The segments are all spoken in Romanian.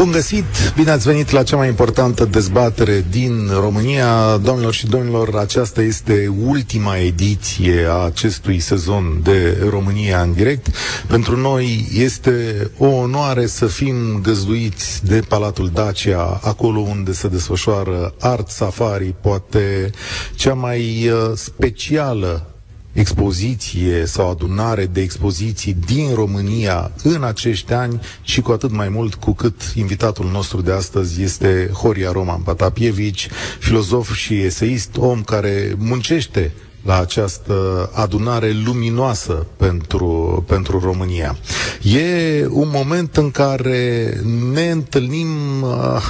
Bun găsit, bine ați venit la cea mai importantă dezbatere din România. Domnilor și domnilor, aceasta este ultima ediție a acestui sezon de România în direct. Pentru noi este o onoare să fim găzduiți de Palatul Dacia, acolo unde se desfășoară Art Safari, poate cea mai uh, specială expoziție sau adunare de expoziții din România în acești ani și cu atât mai mult cu cât invitatul nostru de astăzi este Horia Roman Patapievici, filozof și eseist, om care muncește la această adunare luminoasă pentru, pentru România. E un moment în care ne întâlnim uh,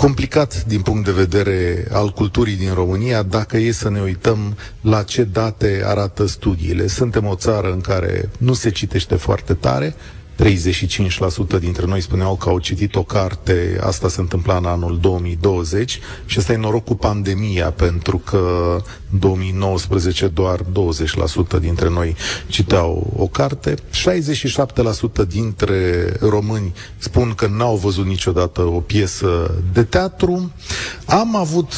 complicat din punct de vedere al culturii din România dacă e să ne uităm la ce date arată studiile. Suntem o țară în care nu se citește foarte tare, 35% dintre noi spuneau că au citit o carte, asta se întâmpla în anul 2020 și ăsta e noroc cu pandemia, pentru că în 2019 doar 20% dintre noi citeau o carte. 67% dintre români spun că n-au văzut niciodată o piesă de teatru. Am avut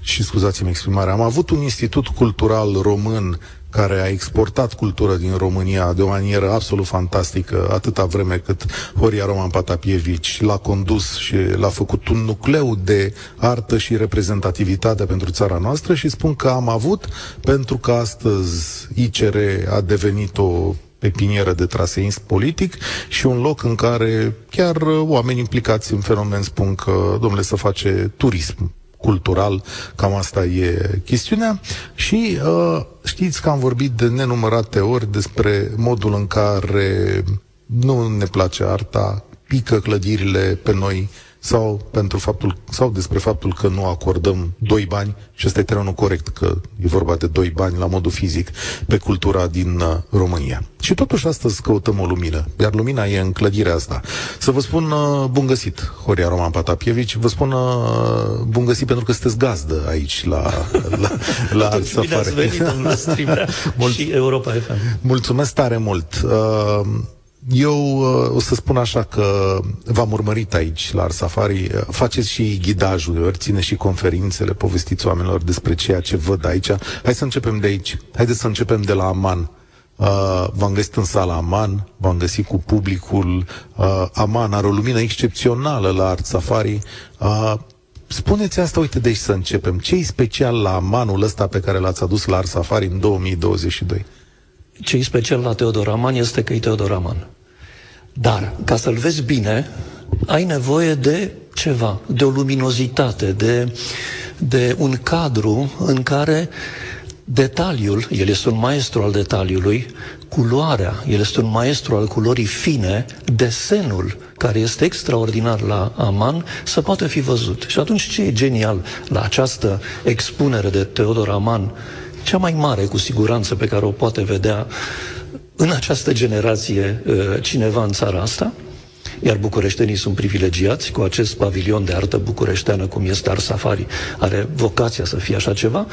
și scuzați-mi exprimarea, am avut un institut cultural român care a exportat cultură din România de o manieră absolut fantastică, atâta vreme cât Horia Roman Patapievici l-a condus și l-a făcut un nucleu de artă și reprezentativitate pentru țara noastră și spun că am avut, pentru că astăzi ICR a devenit o pepinieră de traseism politic și un loc în care chiar oameni implicați în fenomen spun că, domnule, să face turism cultural, cam asta e chestiunea. Și uh, știți că am vorbit de nenumărate ori despre modul în care nu ne place arta, pică clădirile pe noi, sau, pentru faptul, sau despre faptul că nu acordăm doi bani, și ăsta e terenul corect, că e vorba de doi bani la modul fizic, pe cultura din uh, România. Și totuși astăzi căutăm o lumină, iar lumina e în clădirea asta. Să vă spun uh, bun găsit, Horia Roman Patapievici, vă spun uh, bun găsit pentru că sunteți gazdă aici la, la, la Art Safari. Bine ați venit, domnule Mul- și Europa FM. Mulțumesc tare mult. Uh, eu uh, o să spun așa că v-am urmărit aici la Arsafari, uh, faceți și ghidajul, țineți și conferințele, povestiți oamenilor despre ceea ce văd aici. Hai să începem de aici. Haideți să începem de la Aman. Uh, v-am găsit în sala Aman, v-am găsit cu publicul. Uh, Aman are o lumină excepțională la Art Safari. Uh, spuneți asta, uite, deci să începem. Ce e special la Amanul ăsta pe care l-ați adus la Art Safari în 2022? Ce e special la Teodor Aman este că e Teodor Aman. Dar, ca să-l vezi bine, ai nevoie de ceva, de o luminozitate, de, de un cadru în care detaliul, el este un maestru al detaliului, culoarea, el este un maestru al culorii fine, desenul, care este extraordinar la Aman, să poate fi văzut. Și atunci ce e genial la această expunere de Teodor Aman, cea mai mare cu siguranță pe care o poate vedea în această generație uh, cineva în țara asta, iar bucureștenii sunt privilegiați cu acest pavilion de artă bucureșteană, cum este Ar Safari, are vocația să fie așa ceva.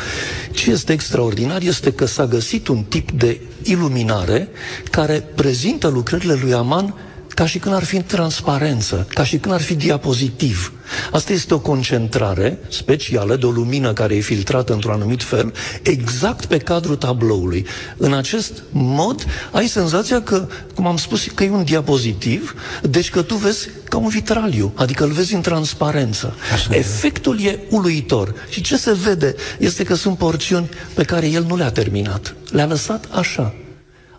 Ce este extraordinar este că s-a găsit un tip de iluminare care prezintă lucrările lui Aman ca și când ar fi în transparență, ca și când ar fi diapozitiv. Asta este o concentrare specială de o lumină care e filtrată într-un anumit fel, exact pe cadrul tabloului. În acest mod ai senzația că, cum am spus, că e un diapozitiv, deci că tu vezi ca un vitraliu, adică îl vezi în transparență. Așa Efectul e uluitor. Și ce se vede este că sunt porțiuni pe care el nu le-a terminat. Le-a lăsat așa.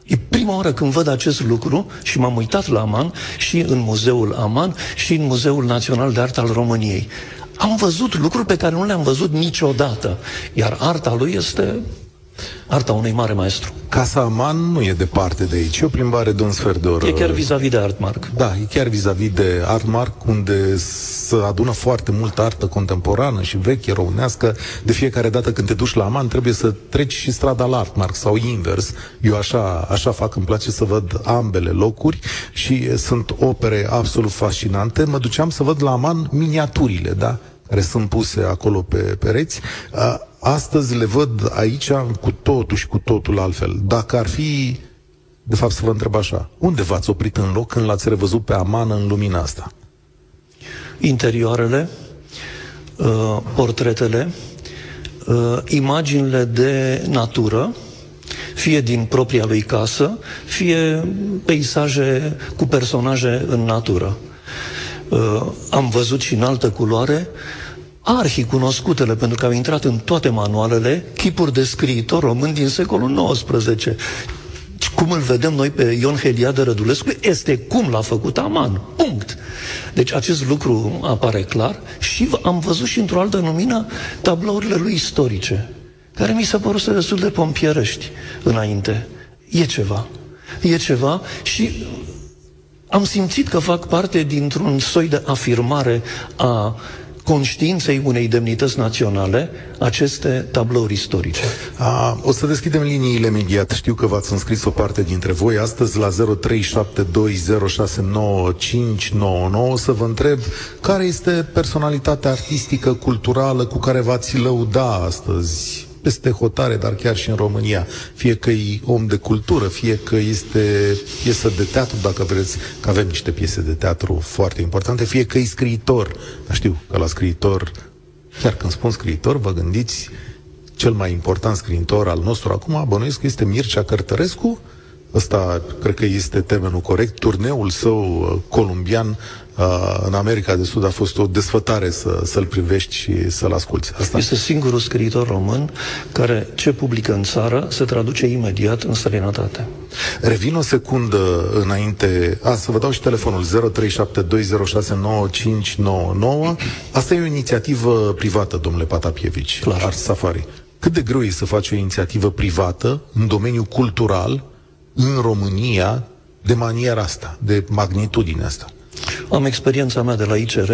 E prima oară când văd acest lucru și m-am uitat la Aman și în Muzeul Aman și în Muzeul Național de Artă al României. Am văzut lucruri pe care nu le-am văzut niciodată, iar arta lui este arta unui mare maestru. Casa Aman nu e departe de aici, e o plimbare de un sfert de oră. E chiar vis-a-vis de Artmark. Da, e chiar vis-a-vis de Artmark, unde se adună foarte multă artă contemporană și veche, românească. De fiecare dată când te duci la Aman, trebuie să treci și strada la Artmark sau invers. Eu așa, așa fac, îmi place să văd ambele locuri și sunt opere absolut fascinante. Mă duceam să văd la Aman miniaturile, da? care sunt puse acolo pe pereți. Uh, Astăzi le văd aici cu totul și cu totul altfel. Dacă ar fi, de fapt să vă întreb așa, unde v-ați oprit în loc când l-ați revăzut pe Aman în lumina asta? Interioarele, uh, portretele, uh, imaginile de natură, fie din propria lui casă, fie peisaje cu personaje în natură. Uh, am văzut și în altă culoare arhicunoscutele, pentru că au intrat în toate manualele, chipuri de scriitor român din secolul XIX. Cum îl vedem noi pe Ion Heliade Rădulescu, este cum l-a făcut Aman. Punct. Deci acest lucru apare clar și am văzut și într-o altă lumină tablourile lui istorice, care mi se păruse destul de pompierești înainte. E ceva. E ceva și am simțit că fac parte dintr-un soi de afirmare a conștiinței unei demnități naționale aceste tablouri istorice. A, o să deschidem liniile imediat. Știu că v-ați înscris o parte dintre voi astăzi la 0372069599 să vă întreb care este personalitatea artistică, culturală cu care v-ați lăuda astăzi peste hotare, dar chiar și în România. Fie că e om de cultură, fie că este piesă de teatru, dacă vreți, că avem niște piese de teatru foarte importante, fie că e scriitor. Dar știu că la scriitor, chiar când spun scriitor, vă gândiți cel mai important scriitor al nostru acum, bănuiesc că este Mircea Cărtărescu, ăsta cred că este termenul corect, turneul său uh, columbian uh, în America de Sud a fost o desfătare să, să-l privești și să-l asculți. Asta. Este singurul scriitor român care ce publică în țară se traduce imediat în străinătate. Revin o secundă înainte. A, să vă dau și telefonul 0372069599. Asta e o inițiativă privată, domnule Patapievici, Clar. Art Safari. Cât de greu e să faci o inițiativă privată în domeniul cultural în România de maniera asta, de magnitudine asta? Am experiența mea de la ICR.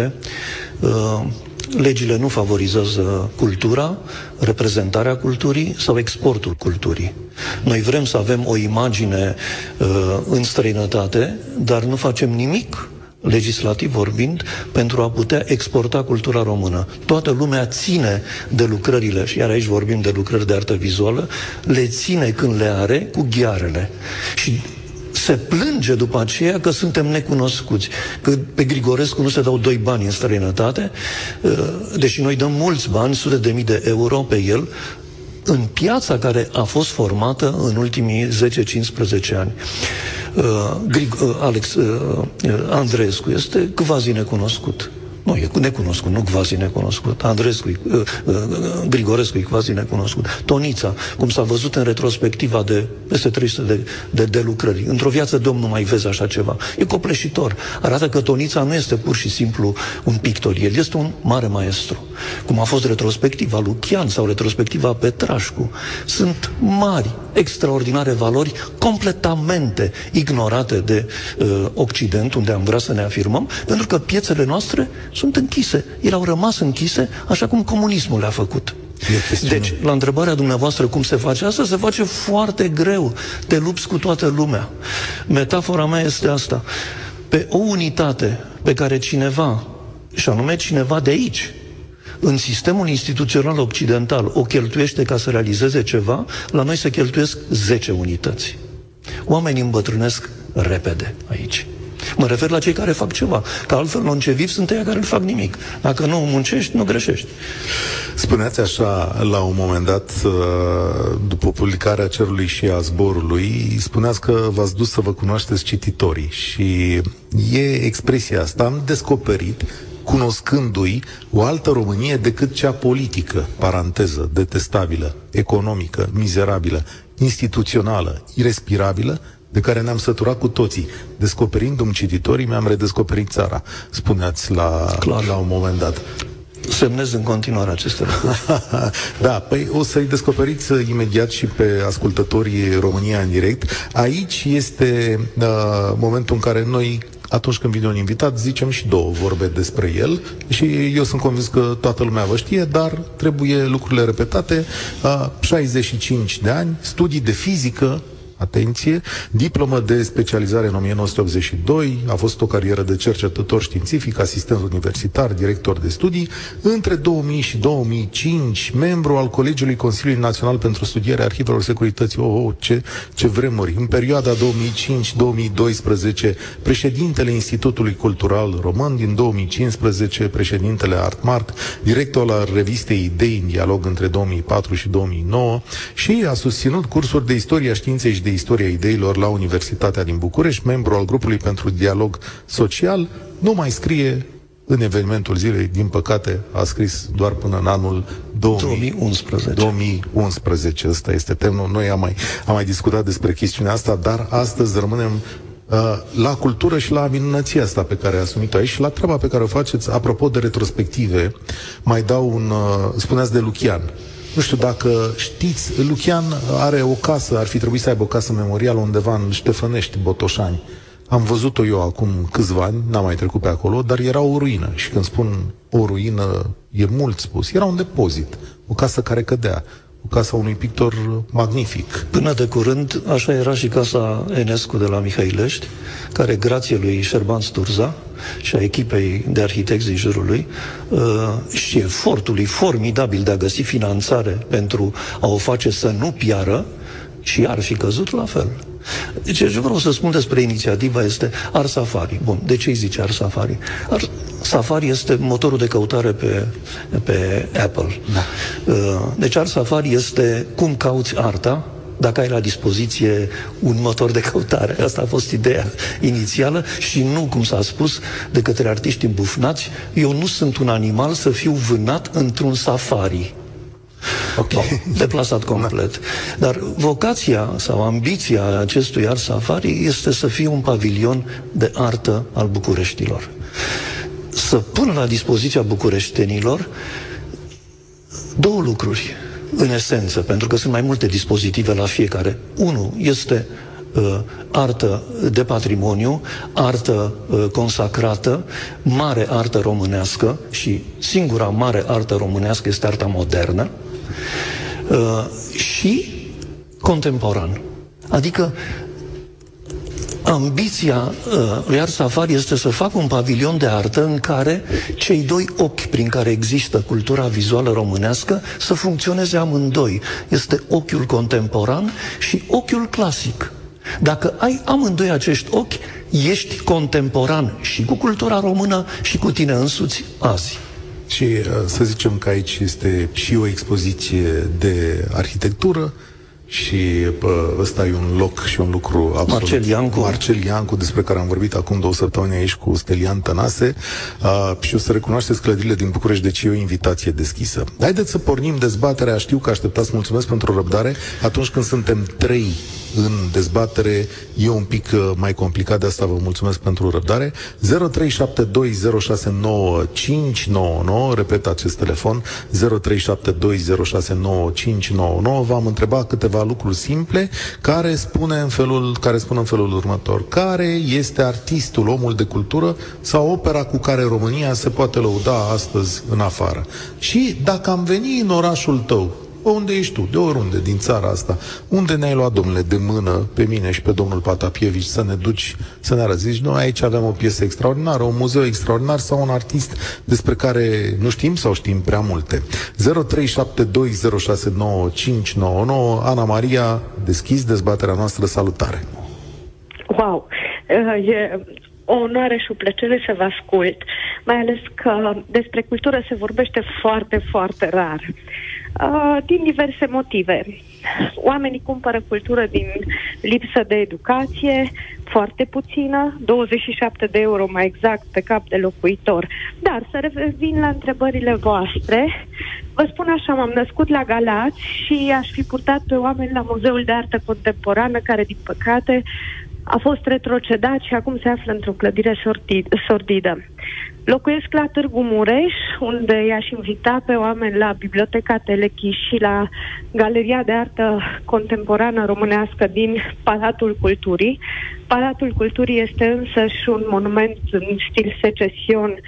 Uh, legile nu favorizează cultura, reprezentarea culturii sau exportul culturii. Noi vrem să avem o imagine uh, în străinătate, dar nu facem nimic legislativ vorbind, pentru a putea exporta cultura română. Toată lumea ține de lucrările, și iar aici vorbim de lucrări de artă vizuală, le ține când le are cu ghiarele. Și se plânge după aceea că suntem necunoscuți, că pe Grigorescu nu se dau doi bani în străinătate, uh, deși noi dăm mulți bani, sute de mii de euro pe el, în piața care a fost formată în ultimii 10-15 ani. Uh, Grig- uh, Alex uh, Andreescu este quasi necunoscut. Nu, e necunoscut, nu quasi necunoscut. Andrescu, uh, uh, Grigorescu e quasi necunoscut. Tonița, cum s-a văzut în retrospectiva de peste 300 de, de, de lucrări. Într-o viață de om nu mai vezi așa ceva. E copleșitor. Arată că Tonița nu este pur și simplu un pictor. El este un mare maestru. Cum a fost retrospectiva lui Chian sau retrospectiva Petrașcu. Sunt mari, extraordinare valori completamente ignorate de uh, Occident, unde am vrea să ne afirmăm, pentru că piețele noastre sunt închise. Ele au rămas închise așa cum comunismul le-a făcut. Deci, la întrebarea dumneavoastră cum se face asta, se face foarte greu. Te lupți cu toată lumea. Metafora mea este asta. Pe o unitate pe care cineva, și anume cineva de aici, în sistemul instituțional occidental o cheltuiește ca să realizeze ceva, la noi se cheltuiesc 10 unități. Oamenii îmbătrânesc repede aici. Mă refer la cei care fac ceva. Că altfel longeviv sunt ei care nu fac nimic. Dacă nu muncești, nu greșești. Spuneați așa, la un moment dat, uh, după publicarea cerului și a zborului, spuneați că v-ați dus să vă cunoașteți cititorii și e expresia asta. Am descoperit cunoscându-i o altă Românie decât cea politică, paranteză, detestabilă, economică, mizerabilă, instituțională, irrespirabilă, de care ne-am săturat cu toții. Descoperindu-mi cititorii, mi-am redescoperit țara, spuneați la, Clar. la un moment dat. Semnez în continuare aceste lucruri. da, păi o să-i descoperiți imediat și pe ascultătorii România în direct. Aici este uh, momentul în care noi atunci când vine un invitat, zicem și două vorbe despre el și eu sunt convins că toată lumea vă știe, dar trebuie lucrurile repetate. Uh, 65 de ani, studii de fizică, atenție, diplomă de specializare în 1982, a fost o carieră de cercetător științific, asistent universitar, director de studii, între 2000 și 2005, membru al Colegiului Consiliului Național pentru Studierea Arhivelor Securității, oh, oh ce, ce vremuri, în perioada 2005-2012, președintele Institutului Cultural Român, din 2015, președintele Artmark, director al revistei Idei în dialog între 2004 și 2009 și a susținut cursuri de istoria științei și de istoria ideilor la Universitatea din București, membru al grupului pentru dialog social, nu mai scrie în evenimentul zilei, din păcate, a scris doar până în anul 2000, 2011. 2011, ăsta este termenul. Noi am mai, am mai discutat despre chestiunea asta, dar astăzi rămânem uh, la cultură și la minunăția asta pe care a asumit-o aici și la treaba pe care o faceți, apropo de retrospective, mai dau un, uh, spuneați de Lucian. Nu știu dacă știți, Lucian are o casă, ar fi trebuit să aibă o casă memorială undeva în Ștefănești, Botoșani. Am văzut-o eu acum câțiva ani, n-am mai trecut pe acolo, dar era o ruină. Și când spun o ruină, e mult spus. Era un depozit, o casă care cădea, o casă a unui pictor magnific. Până de curând, așa era și casa Enescu de la Mihailești, care, grație lui Șerban Sturza și a echipei de arhitecți din jurul lui, uh, și efortului formidabil de a găsi finanțare pentru a o face să nu piară, și ar fi căzut la fel. Deci ce vreau să spun despre inițiativa este Ar Safari. Bun, de ce îi zice Ar Safari? Ar Safari este motorul de căutare pe, pe Apple. Da. Uh, deci Ar Safari este cum cauți arta, dacă ai la dispoziție un motor de căutare. Asta a fost ideea inițială și nu, cum s-a spus de către artiști îmbufnați, eu nu sunt un animal să fiu vânat într-un safari. Ok. No, deplasat complet. Dar vocația sau ambiția acestui Art Safari este să fie un pavilion de artă al bucureștilor. Să pună la dispoziția bucureștenilor două lucruri, în esență, pentru că sunt mai multe dispozitive la fiecare. Unul este uh, artă de patrimoniu, artă uh, consacrată, mare artă românească și singura mare artă românească este arta modernă, Uh, și contemporan. Adică ambiția uh, lui Art Safari este să facă un pavilion de artă în care cei doi ochi prin care există cultura vizuală românească să funcționeze amândoi. Este ochiul contemporan și ochiul clasic. Dacă ai amândoi acești ochi, ești contemporan și cu cultura română și cu tine însuți azi. Și uh, să zicem că aici este și o expoziție de arhitectură, și bă, ăsta e un loc și un lucru absolut. Marcel Iancu. Marcel Iancu, despre care am vorbit acum două săptămâni aici cu Stelian Tănase. Uh, și o să recunoașteți clădirile din București, deci e o invitație deschisă. Haideți să pornim dezbaterea. Știu că așteptați, mulțumesc pentru răbdare. Atunci când suntem trei în dezbatere, e un pic uh, mai complicat, de asta vă mulțumesc pentru răbdare. 0372069599, repet acest telefon, 0372069599. V-am întrebat câteva câteva lucruri simple care spune în felul, care spun în felul următor. Care este artistul, omul de cultură sau opera cu care România se poate lăuda astăzi în afară? Și dacă am venit în orașul tău, unde ești tu? De oriunde, din țara asta. Unde ne-ai luat, domnule, de mână pe mine și pe domnul Patapievici să ne duci, să ne arăți? Zici, noi aici avem o piesă extraordinară, un muzeu extraordinar sau un artist despre care nu știm sau știm prea multe. 0372069599 Ana Maria, deschis dezbaterea noastră, salutare! Wow! E o onoare și o plăcere să vă ascult, mai ales că despre cultură se vorbește foarte, foarte rar. Uh, din diverse motive. Oamenii cumpără cultură din lipsă de educație, foarte puțină, 27 de euro mai exact pe cap de locuitor. Dar să revin la întrebările voastre, vă spun așa, m-am născut la Galați și aș fi purtat pe oameni la Muzeul de Artă Contemporană, care din păcate a fost retrocedat și acum se află într-o clădire sordidă. Locuiesc la Târgu Mureș, unde i-aș invita pe oameni la Biblioteca Telechi și la Galeria de Artă Contemporană Românească din Palatul Culturii. Palatul Culturii este însă și un monument în stil secesion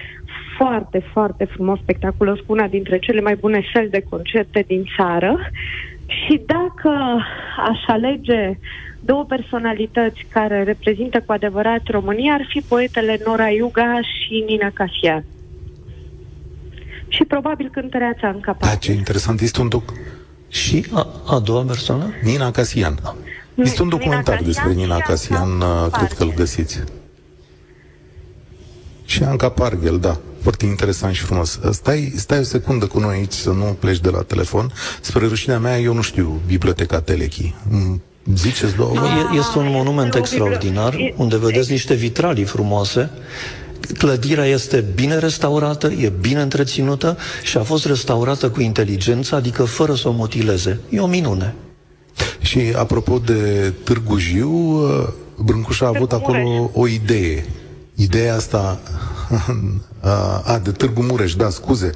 foarte, foarte frumos, spectaculos, una dintre cele mai bune săli de concerte din țară. Și dacă aș alege două personalități care reprezintă cu adevărat România ar fi poetele Nora Iuga și Nina Casian. Și probabil cântăreața în capac. Da, ce interesant, este un doc... Și a, a doua persoană? Nina Casian. Este un documentar Nina despre Nina Casian, uh, cred că îl găsiți. Și Anca Parghel, da. Foarte interesant și frumos. Stai, stai o secundă cu noi aici să nu pleci de la telefon. Spre rușinea mea, eu nu știu biblioteca Telechi. Ziceți două? Este un monument extraordinar, unde vedeți niște vitralii frumoase. Clădirea este bine restaurată, e bine întreținută și a fost restaurată cu inteligență, adică fără să o mutileze. E o minune. Și apropo de Târgu Jiu, Brâncuș a avut acolo o idee. Ideea asta a, de Târgu Mureș, da, scuze.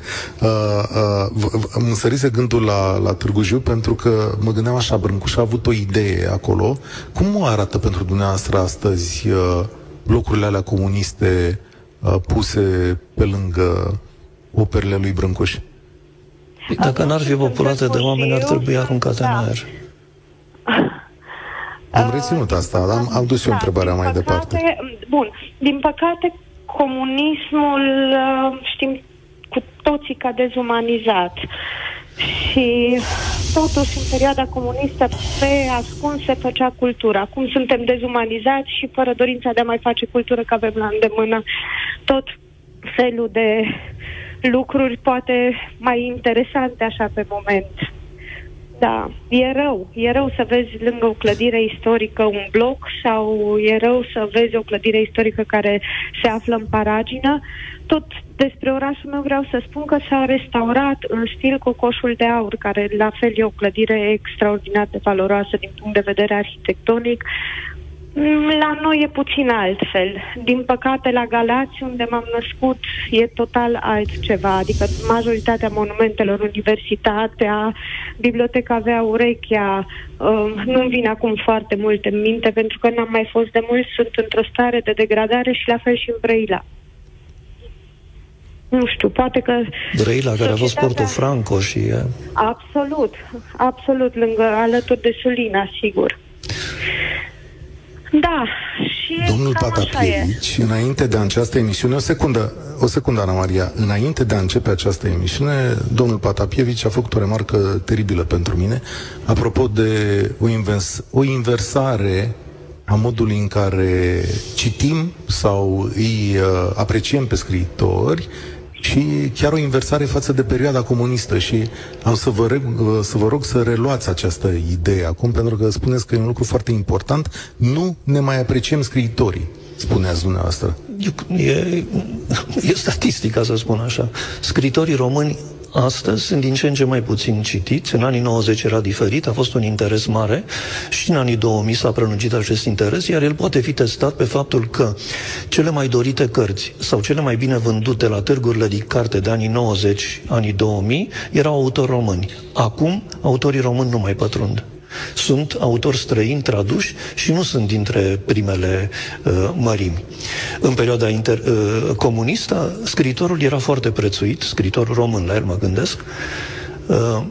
Îmi sărise gândul la, la Târgu Jiu pentru că mă gândeam așa, Brâncuș a avut o idee acolo. Cum arată pentru dumneavoastră astăzi blocurile alea comuniste puse pe lângă operele lui Brâncuș? Dacă n-ar fi populate de oameni, ar trebui aruncate da. în aer. Am reținut asta, am, am dus eu da, întrebarea mai păcate, departe. Bun, din păcate, comunismul uh, știm cu toții că a dezumanizat. Și totuși, în perioada comunistă, pe ascuns se făcea cultura. Acum suntem dezumanizați și fără dorința de a mai face cultură, că avem la îndemână tot felul de lucruri, poate mai interesante așa pe moment. Da, e rău. E rău să vezi lângă o clădire istorică un bloc sau e rău să vezi o clădire istorică care se află în paragină. Tot despre orașul meu vreau să spun că s-a restaurat în stil Cocoșul de Aur, care la fel e o clădire extraordinar de valoroasă din punct de vedere arhitectonic. La noi e puțin altfel. Din păcate, la Galați, unde m-am născut, e total altceva. Adică majoritatea monumentelor, universitatea, biblioteca avea urechea, uh, nu-mi vin acum foarte mult în minte, pentru că n-am mai fost de mult, sunt într-o stare de degradare și la fel și în Brăila. Nu știu, poate că... Brăila, care a fost Porto Franco și... Absolut, absolut, lângă, alături de Sulina, sigur. Da, și Domnul Patapievici, înainte de această emisiune, o secundă, o secundă, Ana Maria, înainte de a începe această emisiune, domnul Patapievici a făcut o remarcă teribilă pentru mine, apropo de o, invers, o inversare a modului în care citim sau îi uh, apreciem pe scriitori și chiar o inversare față de perioada comunistă și am să vă, reg, să vă rog să reluați această idee acum, pentru că spuneți că e un lucru foarte important. Nu ne mai apreciem scriitorii, spuneați dumneavoastră. E, e statistica, să spun așa. Scritorii români Astăzi sunt din ce în ce mai puțin citiți. În anii 90 era diferit, a fost un interes mare și în anii 2000 s-a prelungit acest interes, iar el poate fi testat pe faptul că cele mai dorite cărți sau cele mai bine vândute la târgurile de carte de anii 90, anii 2000, erau autori români. Acum, autorii români nu mai pătrund. Sunt autori străini traduși și nu sunt dintre primele uh, mărimi. În perioada inter, uh, comunistă, scriitorul era foarte prețuit, scriitorul român, la el mă gândesc, uh,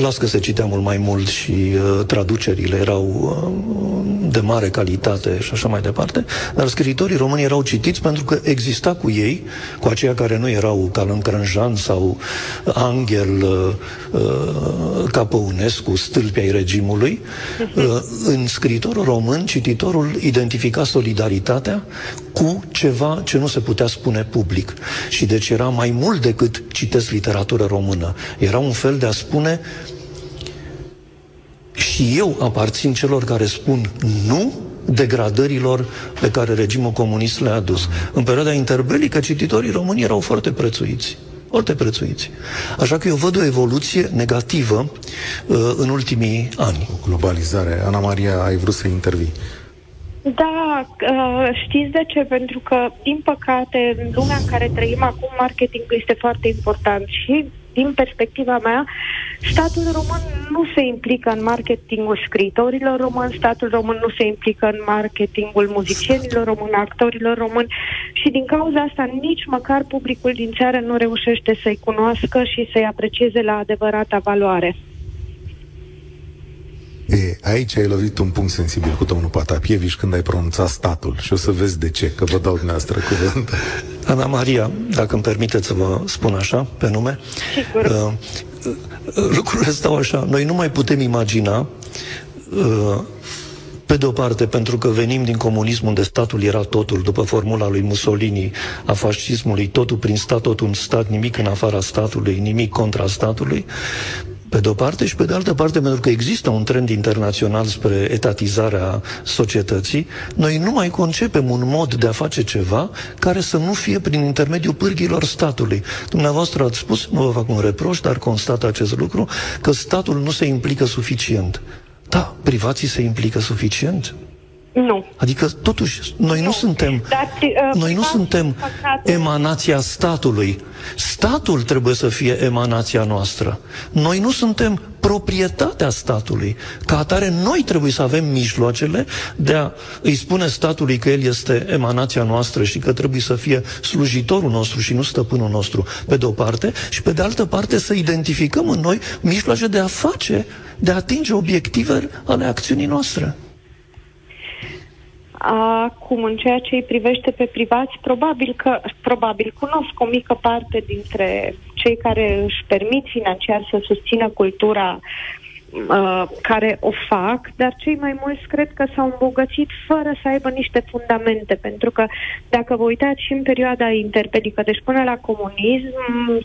Las că se citea mult mai mult și uh, traducerile erau uh, de mare calitate și așa mai departe, dar scriitorii români erau citiți pentru că exista cu ei, cu aceia care nu erau Calân Crânjan sau Angel uh, uh, Capăunescu, stâlpi ai regimului, uh, în scriitorul român, cititorul identifica solidaritatea cu ceva ce nu se putea spune public. Și deci era mai mult decât citesc literatură română. Era un fel de a spune și eu aparțin celor care spun nu degradărilor pe care regimul comunist le-a adus. În perioada interbelică, cititorii români erau foarte prețuiți foarte prețuiți. Așa că eu văd o evoluție negativă uh, în ultimii ani. O globalizare. Ana Maria, ai vrut să intervii. Da, uh, știți de ce? Pentru că, din păcate, în lumea în care trăim acum, marketingul este foarte important și, din perspectiva mea, statul român nu se implică în marketingul scriitorilor români, statul român nu se implică în marketingul muzicienilor români, actorilor români și din cauza asta nici măcar publicul din țară nu reușește să-i cunoască și să-i aprecieze la adevărata valoare. E, aici ai lovit un punct sensibil cu domnul Patapievici când ai pronunțat statul și o să vezi de ce, că vă dau dumneavoastră cuvânt. Ana Maria, dacă îmi permiteți să vă spun așa, pe nume, Sigur. Uh, lucrurile stau așa. Noi nu mai putem imagina uh, pe de o parte, pentru că venim din comunism unde statul era totul, după formula lui Mussolini a fascismului, totul prin stat, totul în stat, nimic în afara statului, nimic contra statului, pe de o parte și pe de altă parte, pentru că există un trend internațional spre etatizarea societății, noi nu mai concepem un mod de a face ceva care să nu fie prin intermediul pârghilor statului. Dumneavoastră ați spus, nu vă fac un reproș, dar constat acest lucru, că statul nu se implică suficient. Da, privații se implică suficient? Nu. Adică, totuși, noi nu, nu suntem, Dar, uh, noi nu suntem păcate. emanația statului. Statul trebuie să fie emanația noastră. Noi nu suntem proprietatea statului. Ca atare, noi trebuie să avem mijloacele de a îi spune statului că el este emanația noastră și că trebuie să fie slujitorul nostru și nu stăpânul nostru, pe de o parte, și pe de altă parte să identificăm în noi mijloace de a face, de a atinge obiective ale acțiunii noastre. Acum, în ceea ce îi privește pe privați, probabil că, probabil, cunosc o mică parte dintre cei care își permit financiar să susțină cultura uh, care o fac, dar cei mai mulți cred că s-au îmbogățit fără să aibă niște fundamente, pentru că dacă vă uitați și în perioada interbelică, deci până la comunism,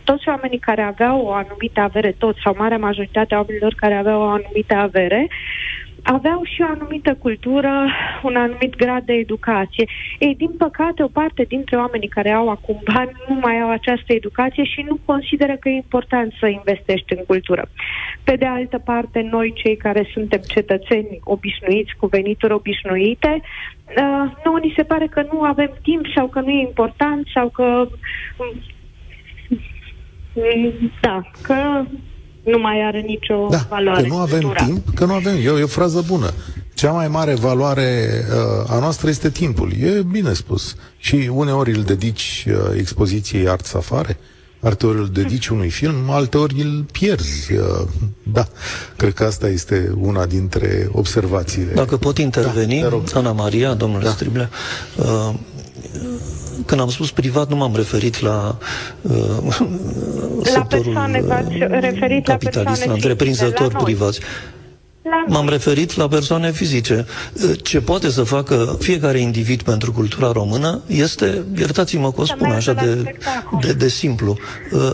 toți oamenii care aveau o anumită avere, toți sau marea majoritate a oamenilor care aveau o anumită avere, aveau și o anumită cultură, un anumit grad de educație. Ei, din păcate, o parte dintre oamenii care au acum bani nu mai au această educație și nu consideră că e important să investești în cultură. Pe de altă parte, noi, cei care suntem cetățeni obișnuiți, cu venituri obișnuite, uh, nu ni se pare că nu avem timp sau că nu e important sau că da, că nu mai are nicio da, valoare. Că nu avem cultura. timp, că nu avem. E o, e o frază bună. Cea mai mare valoare uh, a noastră este timpul. E bine spus. Și uneori îl dedici uh, expoziției art safare, alteori îl dedici unui film, alteori îl pierzi. Uh, da, cred că asta este una dintre observațiile. Dacă pot interveni, Da, te rog. Ana Maria, domnule Da. da. Striblea, uh, când am spus privat, nu m-am referit la uh, sectorul persoane, uh, v-ați referit la capitalist, persoane la întreprinzători fizice, la noi. privați. La M-am referit la persoane fizice. Ce poate să facă fiecare individ pentru cultura română este, iertați-mă că o Să spun așa meargă la de, spectacol. de, de simplu, uh,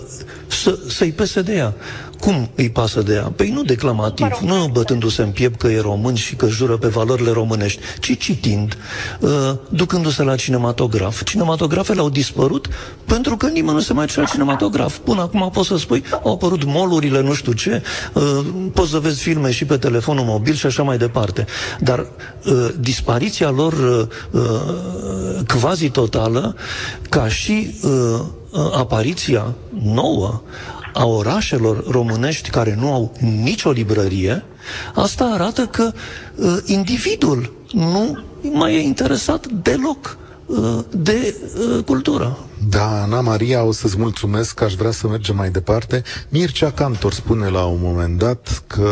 să, să-i pese de ea. Cum îi pasă de ea? Păi nu declamativ, Mă rog. nu bătându-se în piept că e român și că jură pe valorile românești, ci citind, uh, ducându-se la cinematograf. Cinematografele au dispărut pentru că nimeni nu se mai duce la cinematograf. Până acum poți să spui, au apărut molurile, nu știu ce, uh, poți să vezi filme și pe telefonul mobil și așa mai departe. Dar uh, dispariția lor uh, uh, quasi totală, ca și uh, uh, apariția nouă a orașelor românești care nu au nicio librărie, asta arată că uh, individul nu mai e interesat deloc uh, de uh, cultură. Da, Ana Maria, o să-ți mulțumesc că aș vrea să mergem mai departe. Mircea Cantor spune la un moment dat că,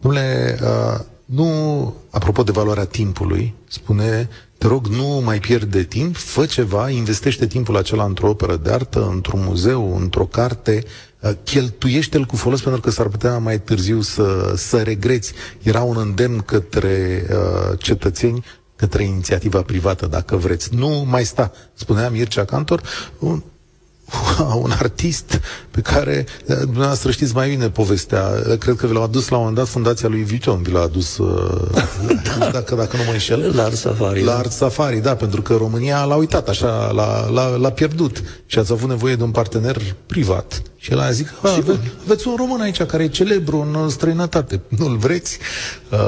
domnule, uh, nu, apropo de valoarea timpului, spune, te rog, nu mai pierde timp, fă ceva, investește timpul acela într-o operă de artă, într-un muzeu, într-o carte, uh, cheltuiește-l cu folos pentru că s-ar putea mai târziu să, să regreți. Era un îndemn către uh, cetățeni către inițiativa privată, dacă vreți. Nu mai sta, spunea Mircea Cantor, un, un artist pe care eh, dumneavoastră știți mai bine povestea. Cred că vi l-a adus la un moment dat fundația lui Vuitton, vi l-a adus, uh, dacă, dacă nu mă înșel. La Art Safari. La da. Art Safari, da, pentru că România l-a uitat așa, l-a, l-a, l-a pierdut și ați avut nevoie de un partener privat. Și el a zis, "A, ave, aveți un român aici care e celebru în străinătate, nu-l vreți? Uh,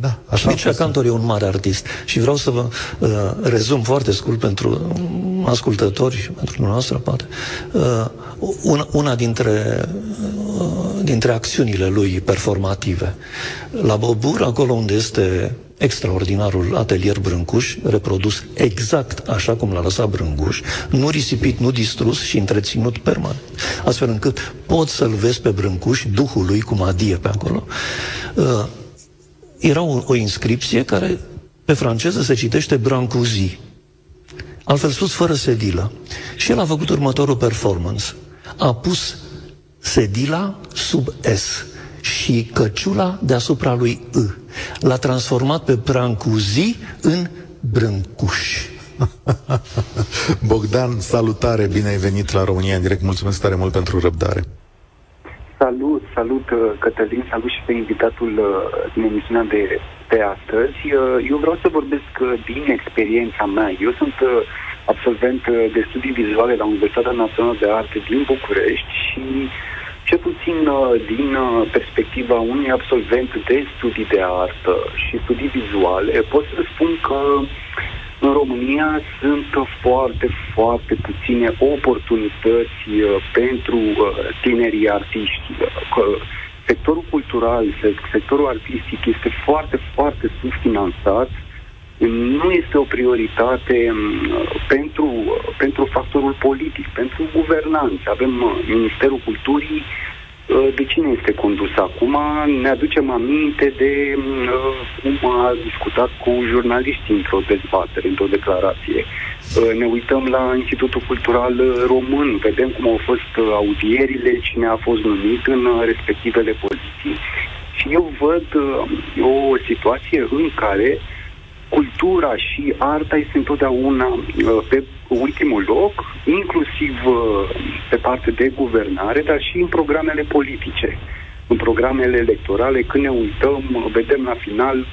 da, așa a Mircea fost. Cantor e un mare artist și vreau să vă uh, rezum foarte scurt pentru um, ascultători și pentru dumneavoastră, poate. Uh, una, una dintre, uh, dintre acțiunile lui performative. La Bobur, acolo unde este extraordinarul atelier Brâncuș, reprodus exact așa cum l-a lăsat Brâncuș, nu risipit, nu distrus și întreținut permanent. Astfel încât poți să-l vezi pe Brâncuș, duhul lui, cum adie pe acolo, uh, era o, o inscripție care pe franceză se citește Brancusi. Altfel spus, fără sedilă. Și el a făcut următorul performance. A pus sedila sub S și căciula deasupra lui I. L-a transformat pe Brancusi în Brâncuș. Bogdan, salutare, bine ai venit la România în direct. Mulțumesc tare mult pentru răbdare. Salut, salut uh, Cătălin, salut și pe invitatul uh, din emisiunea de, de astăzi. Uh, eu vreau să vorbesc din experiența mea. Eu sunt absolvent de studii vizuale la Universitatea Națională de Arte din București și cel puțin din perspectiva unui absolvent de studii de artă și studii vizuale, pot să spun că în România sunt foarte, foarte puține oportunități uh, pentru uh, tinerii artiști. Sectorul cultural, sectorul artistic este foarte, foarte subfinanțat. Nu este o prioritate um, pentru, pentru factorul politic, pentru guvernanță. Avem uh, Ministerul Culturii, Uh, de cine este condus acum? Ne aducem aminte de uh, cum a discutat cu jurnaliștii într-o dezbatere, într-o declarație. Uh, ne uităm la Institutul Cultural Român, vedem cum au fost audierile, cine a fost numit în respectivele poziții. Și eu văd o situație în care cultura și arta este întotdeauna pe ultimul loc, inclusiv uh, pe parte de guvernare, dar și în programele politice, în programele electorale. Când ne uităm, vedem la final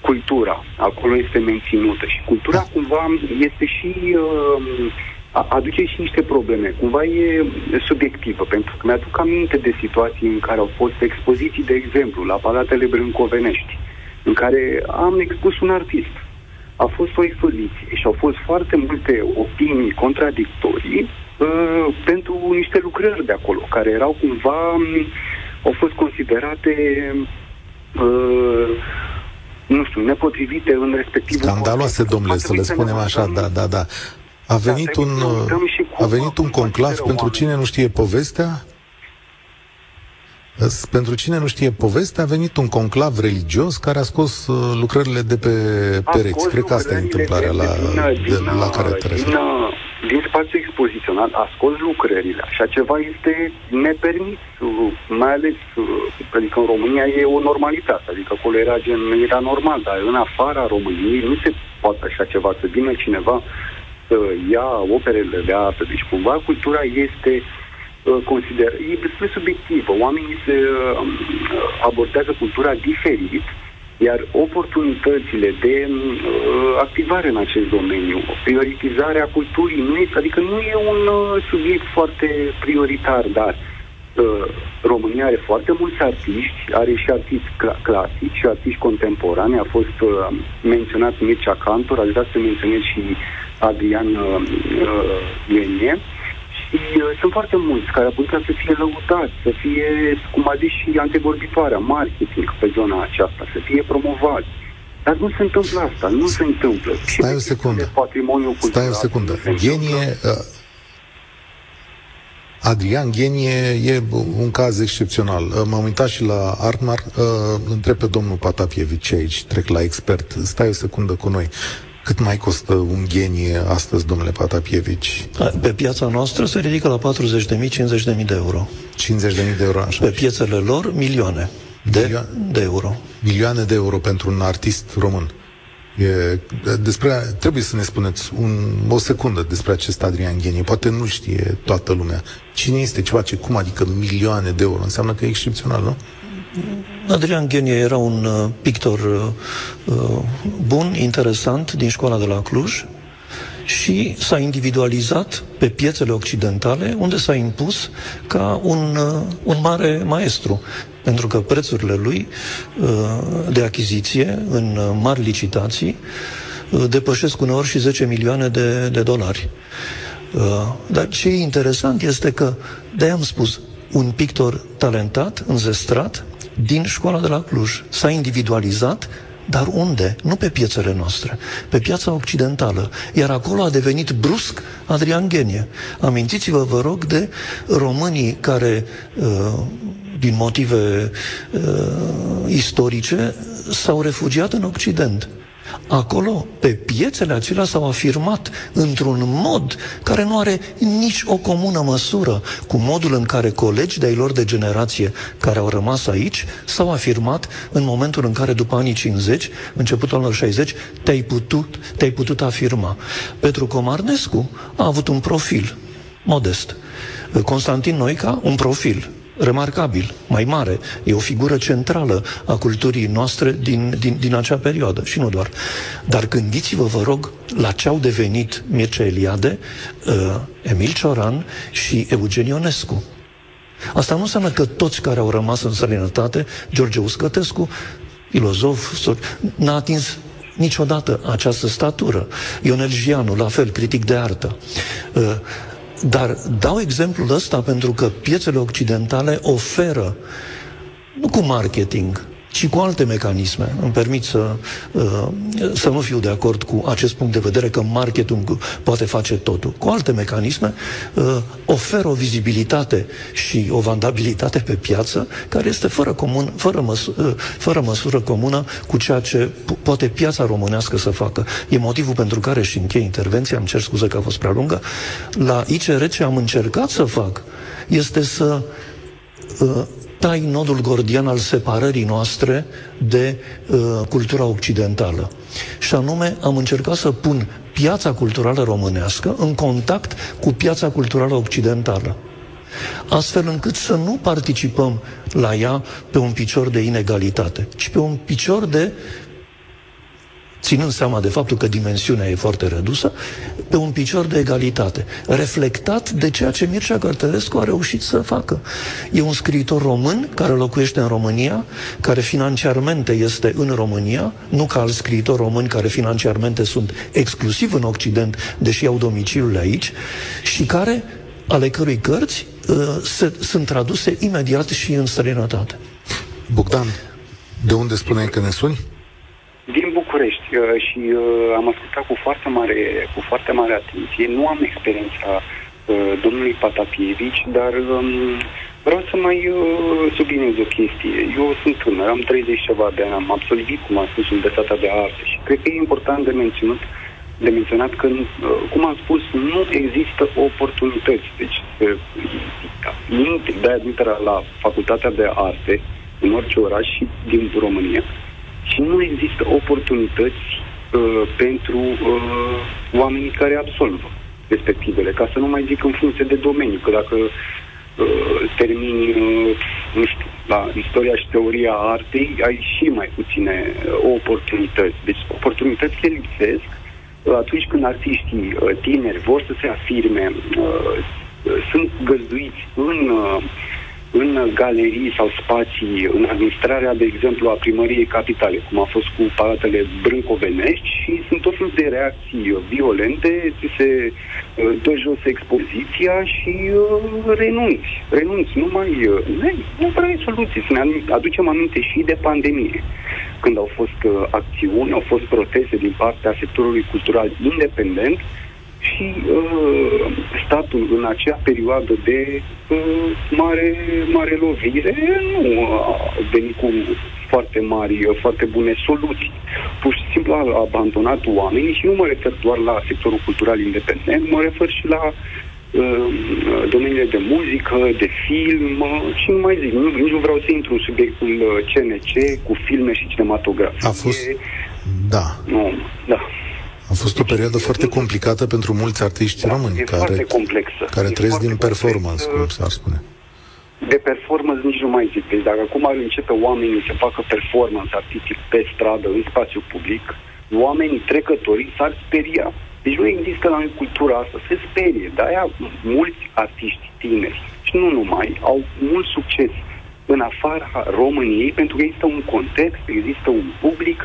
cultura. Acolo este menținută. Și cultura cumva este și uh, aduce și niște probleme. Cumva e subiectivă, pentru că mi-aduc aminte de situații în care au fost expoziții, de exemplu, la Palatele Brâncovenești, în care am expus un artist a fost o expoziție și au fost foarte multe opinii contradictorii uh, pentru niște lucrări de acolo, care erau cumva, um, au fost considerate uh, nu știu, nepotrivite în respectivul Scandaloase, domnule, să le spunem așa, da, da, da. A da, venit da, un, a venit un conclav pentru cine nu știe povestea? Pentru cine nu știe povestea, a venit un conclav religios care a scos uh, lucrările de pe pereți. Cred că asta e întâmplarea la, din, de, la care te din, din spațiu expozițional a scos lucrările. Așa ceva este nepermis, uh, mai ales uh, adică în România e o normalitate, adică acolo era, gen, era normal, dar în afara României nu se poate așa ceva, să vină cineva să ia operele de artă. Deci cumva cultura este uh, Uh, consider, e destul de subiectivă. Oamenii se uh, abordează cultura diferit, iar oportunitățile de uh, activare în acest domeniu, prioritizarea culturii, nu este, adică nu e un uh, subiect foarte prioritar, dar uh, România are foarte mulți artiști, are și artiști cl- clasici și artiști contemporani. A fost uh, menționat Mircea Cantor, aș vrea să menționez și Adrian uh, uh, Ienie. Uh, și uh, sunt foarte mulți care ar putea să fie lăudați, să fie, cum a zis și antevorbitoarea, marketing pe zona aceasta, să fie promovați. Dar nu se întâmplă asta, nu se întâmplă. Stai o secundă. Stai o secundă. Genie, uh, Adrian Genie e un caz excepțional. Uh, m-am uitat și la Artmar, uh, întreb pe domnul Patapievici aici, trec la expert. Stai o secundă cu noi. Cât mai costă un genie astăzi, domnule Patapievici? Pe piața noastră se ridică la 40.000, 50.000 de euro. 50.000 de euro, așa. Pe piețele lor, milioane de, Milio- de euro. Milioane de euro pentru un artist român. E, despre, trebuie să ne spuneți un, o secundă despre acest Adrian Genie. Poate nu știe toată lumea. Cine este, ce face, cum, adică milioane de euro? Înseamnă că e excepțional, nu? Adrian Ghenie era un uh, pictor uh, uh, bun, interesant, din școala de la Cluj și s-a individualizat pe piețele occidentale, unde s-a impus ca un, uh, un mare maestru, pentru că prețurile lui uh, de achiziție în uh, mari licitații uh, depășesc uneori și 10 milioane de, de dolari. Uh, dar ce e interesant este că, de am spus, un pictor talentat, înzestrat, din școala de la Cluj. S-a individualizat, dar unde? Nu pe piețele noastre, pe piața occidentală. Iar acolo a devenit brusc Adrian Ghenie. Amintiți-vă, vă rog, de românii care, uh, din motive uh, istorice, s-au refugiat în Occident. Acolo, pe piețele acelea s-au afirmat într-un mod care nu are nici o comună măsură cu modul în care colegi de-ai lor de generație care au rămas aici s-au afirmat în momentul în care după anii 50, începutul anilor 60, te-ai putut, te-ai putut afirma. Petru Comarnescu a avut un profil modest. Constantin Noica, un profil remarcabil, mai mare. E o figură centrală a culturii noastre din, din, din acea perioadă și nu doar. Dar gândiți-vă, vă rog, la ce au devenit Mircea Eliade, uh, Emil Cioran și Eugen Ionescu. Asta nu înseamnă că toți care au rămas în străinătate, George Uscătescu, filozof, n-a atins niciodată această statură. Ionel Gianu, la fel, critic de artă. Uh, dar dau exemplul ăsta pentru că piețele occidentale oferă, nu cu marketing, ci cu alte mecanisme. Îmi permit să, uh, să nu fiu de acord cu acest punct de vedere că marketing poate face totul. Cu alte mecanisme uh, oferă o vizibilitate și o vandabilitate pe piață care este fără, comun, fără, măsură, uh, fără măsură comună cu ceea ce poate piața românească să facă. E motivul pentru care și închei intervenția, îmi cer scuze că a fost prea lungă, la ICR ce am încercat să fac este să tai nodul gordian al separării noastre de uh, cultura occidentală. Și anume, am încercat să pun piața culturală românească în contact cu piața culturală occidentală astfel încât să nu participăm la ea pe un picior de inegalitate, ci pe un picior de ținând seama de faptul că dimensiunea e foarte redusă, pe un picior de egalitate, reflectat de ceea ce Mircea Cărtărescu a reușit să facă. E un scriitor român care locuiește în România, care financiarmente este în România, nu ca alți scriitori români care financiarmente sunt exclusiv în Occident, deși au domiciliul aici, și care, ale cărui cărți uh, se, sunt traduse imediat și în străinătate. Bogdan, de unde spuneai că ne suni? Din București uh, și uh, am ascultat cu foarte mare, cu foarte mare atenție. Nu am experiența uh, domnului Patapievici, dar um, vreau să mai subliniez o chestie. Eu sunt tânăr, am 30 ceva de ani, am absolvit, cum am spus, universitatea de arte și cred că e important de menționat de menționat că, cum am spus, nu există oportunități. Deci, de admiterea la facultatea de arte în orice oraș și din România, și nu există oportunități uh, pentru uh, oamenii care absolvă respectivele, ca să nu mai zic în funcție de domeniu, că dacă uh, termini, uh, nu știu, la istoria și teoria artei, ai și mai puține uh, oportunități. Deci oportunitățile lipsesc uh, atunci când artiștii uh, tineri vor să se afirme, uh, uh, sunt găzduiți în uh, în galerii sau spații, în administrarea, de exemplu, a primăriei capitale, cum a fost cu palatele brâncovenești și sunt tot felul de reacții violente, ți se uh, dă jos expoziția și uh, renunți. Renunți, nu mai... Uh, nu prea ai soluții. Să ne aducem aminte și de pandemie, când au fost acțiuni, au fost proteste din partea sectorului cultural independent, și uh, statul în acea perioadă de uh, mare, mare lovire nu a venit cu foarte mari, uh, foarte bune soluții. Pur și simplu a abandonat oamenii și nu mă refer doar la sectorul cultural independent, mă refer și la uh, domeniile de muzică, de film și nu mai zic, nu, nici nu vreau să intru în subiectul CNC uh, cu filme și cinematografie. A fost... Da. Nu, da. A fost o perioadă foarte complicată pentru mulți artiști da, români care, complexă. care trăiesc din performance, complexă. cum s-ar spune. De performance nici nu mai zic. Deci dacă acum ar începe oamenii să facă performance artistic pe stradă, în spațiu public, oamenii trecătorii s-ar speria. Deci nu există la noi cultura asta, se sperie. De-aia mulți artiști tineri, și nu numai, au mult succes în afara României, pentru că există un context, există un public,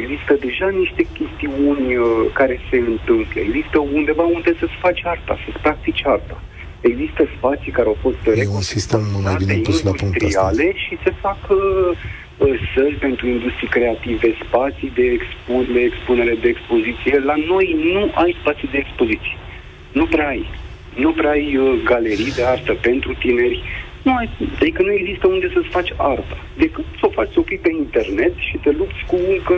Există deja niște chestiuni uh, care se întâmplă. Există undeva unde să-ți faci arta, să-ți practici arta. Există spații care au fost e un sistem mai bine pus la punct asta. și se fac uh, săli pentru industrii creative, spații de, expo- de expunere, de expoziție. La noi nu ai spații de expoziție. Nu prea ai. Nu prea ai uh, galerii de artă pentru tineri, Nu ai, adică nu există unde să-ți faci arta. Decât să o faci să o pui pe internet și te lupți cu încă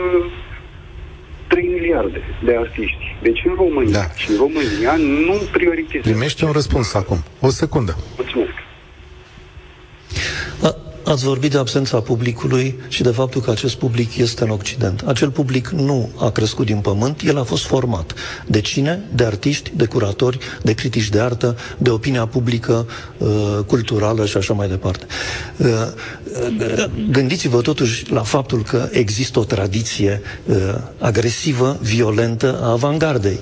3 miliarde de artiști. Deci în România da. și în România nu prioritizează. Primește un răspuns acum. O secundă. Mulțumesc. Ați vorbit de absența publicului și de faptul că acest public este în Occident. Acel public nu a crescut din pământ, el a fost format. De cine? De artiști, de curatori, de critici de artă, de opinia publică, uh, culturală și așa mai departe. Uh, uh, gândiți-vă totuși la faptul că există o tradiție agresivă, violentă a avangardei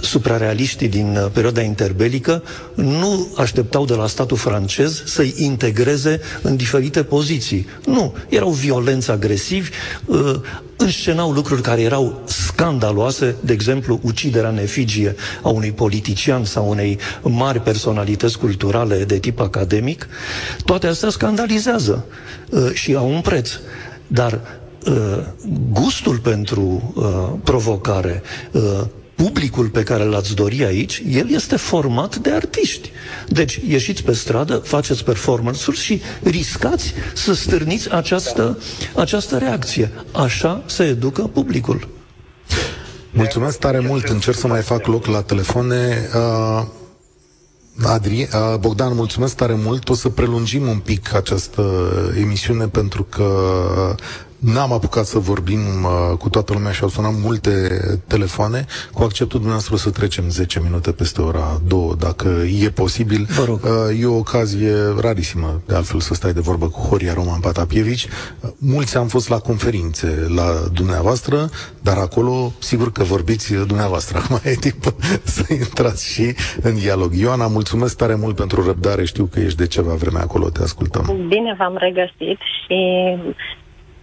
suprarealiștii din uh, perioada interbelică nu așteptau de la statul francez să-i integreze în diferite poziții. Nu, erau violenți agresivi, uh, înscenau lucruri care erau scandaloase, de exemplu, uciderea în efigie a unui politician sau unei mari personalități culturale de tip academic. Toate astea scandalizează uh, și au un preț. Dar gustul pentru provocare, publicul pe care l-ați dori aici, el este format de artiști. Deci ieșiți pe stradă, faceți performance-uri și riscați să stârniți această, această reacție. Așa se educă publicul. Mulțumesc tare mult, încerc să mai fac loc la telefoane. Uh, Adri, uh, Bogdan, mulțumesc tare mult. O să prelungim un pic această emisiune pentru că N-am apucat să vorbim uh, cu toată lumea și au sunat multe telefoane. Cu acceptul dumneavoastră să trecem 10 minute peste ora 2, dacă e posibil. Vă rog. Uh, e o ocazie rarisimă, de altfel, să stai de vorbă cu Horia Roman Patapievici. Uh, mulți am fost la conferințe la dumneavoastră, dar acolo, sigur că vorbiți dumneavoastră. Acum e timp să intrați și în dialog. Ioana, mulțumesc tare mult pentru răbdare. Știu că ești de ceva vreme acolo, te ascultăm. Bine v-am regăsit și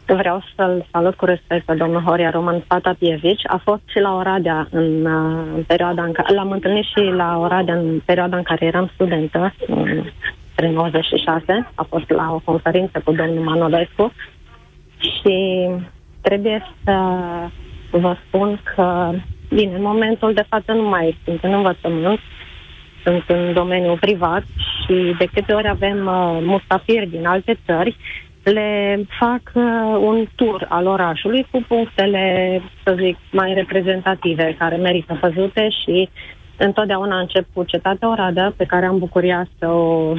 Vreau să-l salut cu respect pe domnul Horia Roman Patapievici. A fost și la Oradea în, în perioada în care... L-am întâlnit și la Oradea în perioada în care eram studentă, prin 96. A fost la o conferință cu domnul Manolescu. Și trebuie să vă spun că, bine, în momentul de față nu mai sunt în învățământ, sunt în domeniul privat și de câte ori avem uh, mustafiri din alte țări, le fac uh, un tur al orașului cu punctele, să zic, mai reprezentative, care merită văzute și întotdeauna încep cu cetatea Oradea, pe care am bucuria să o,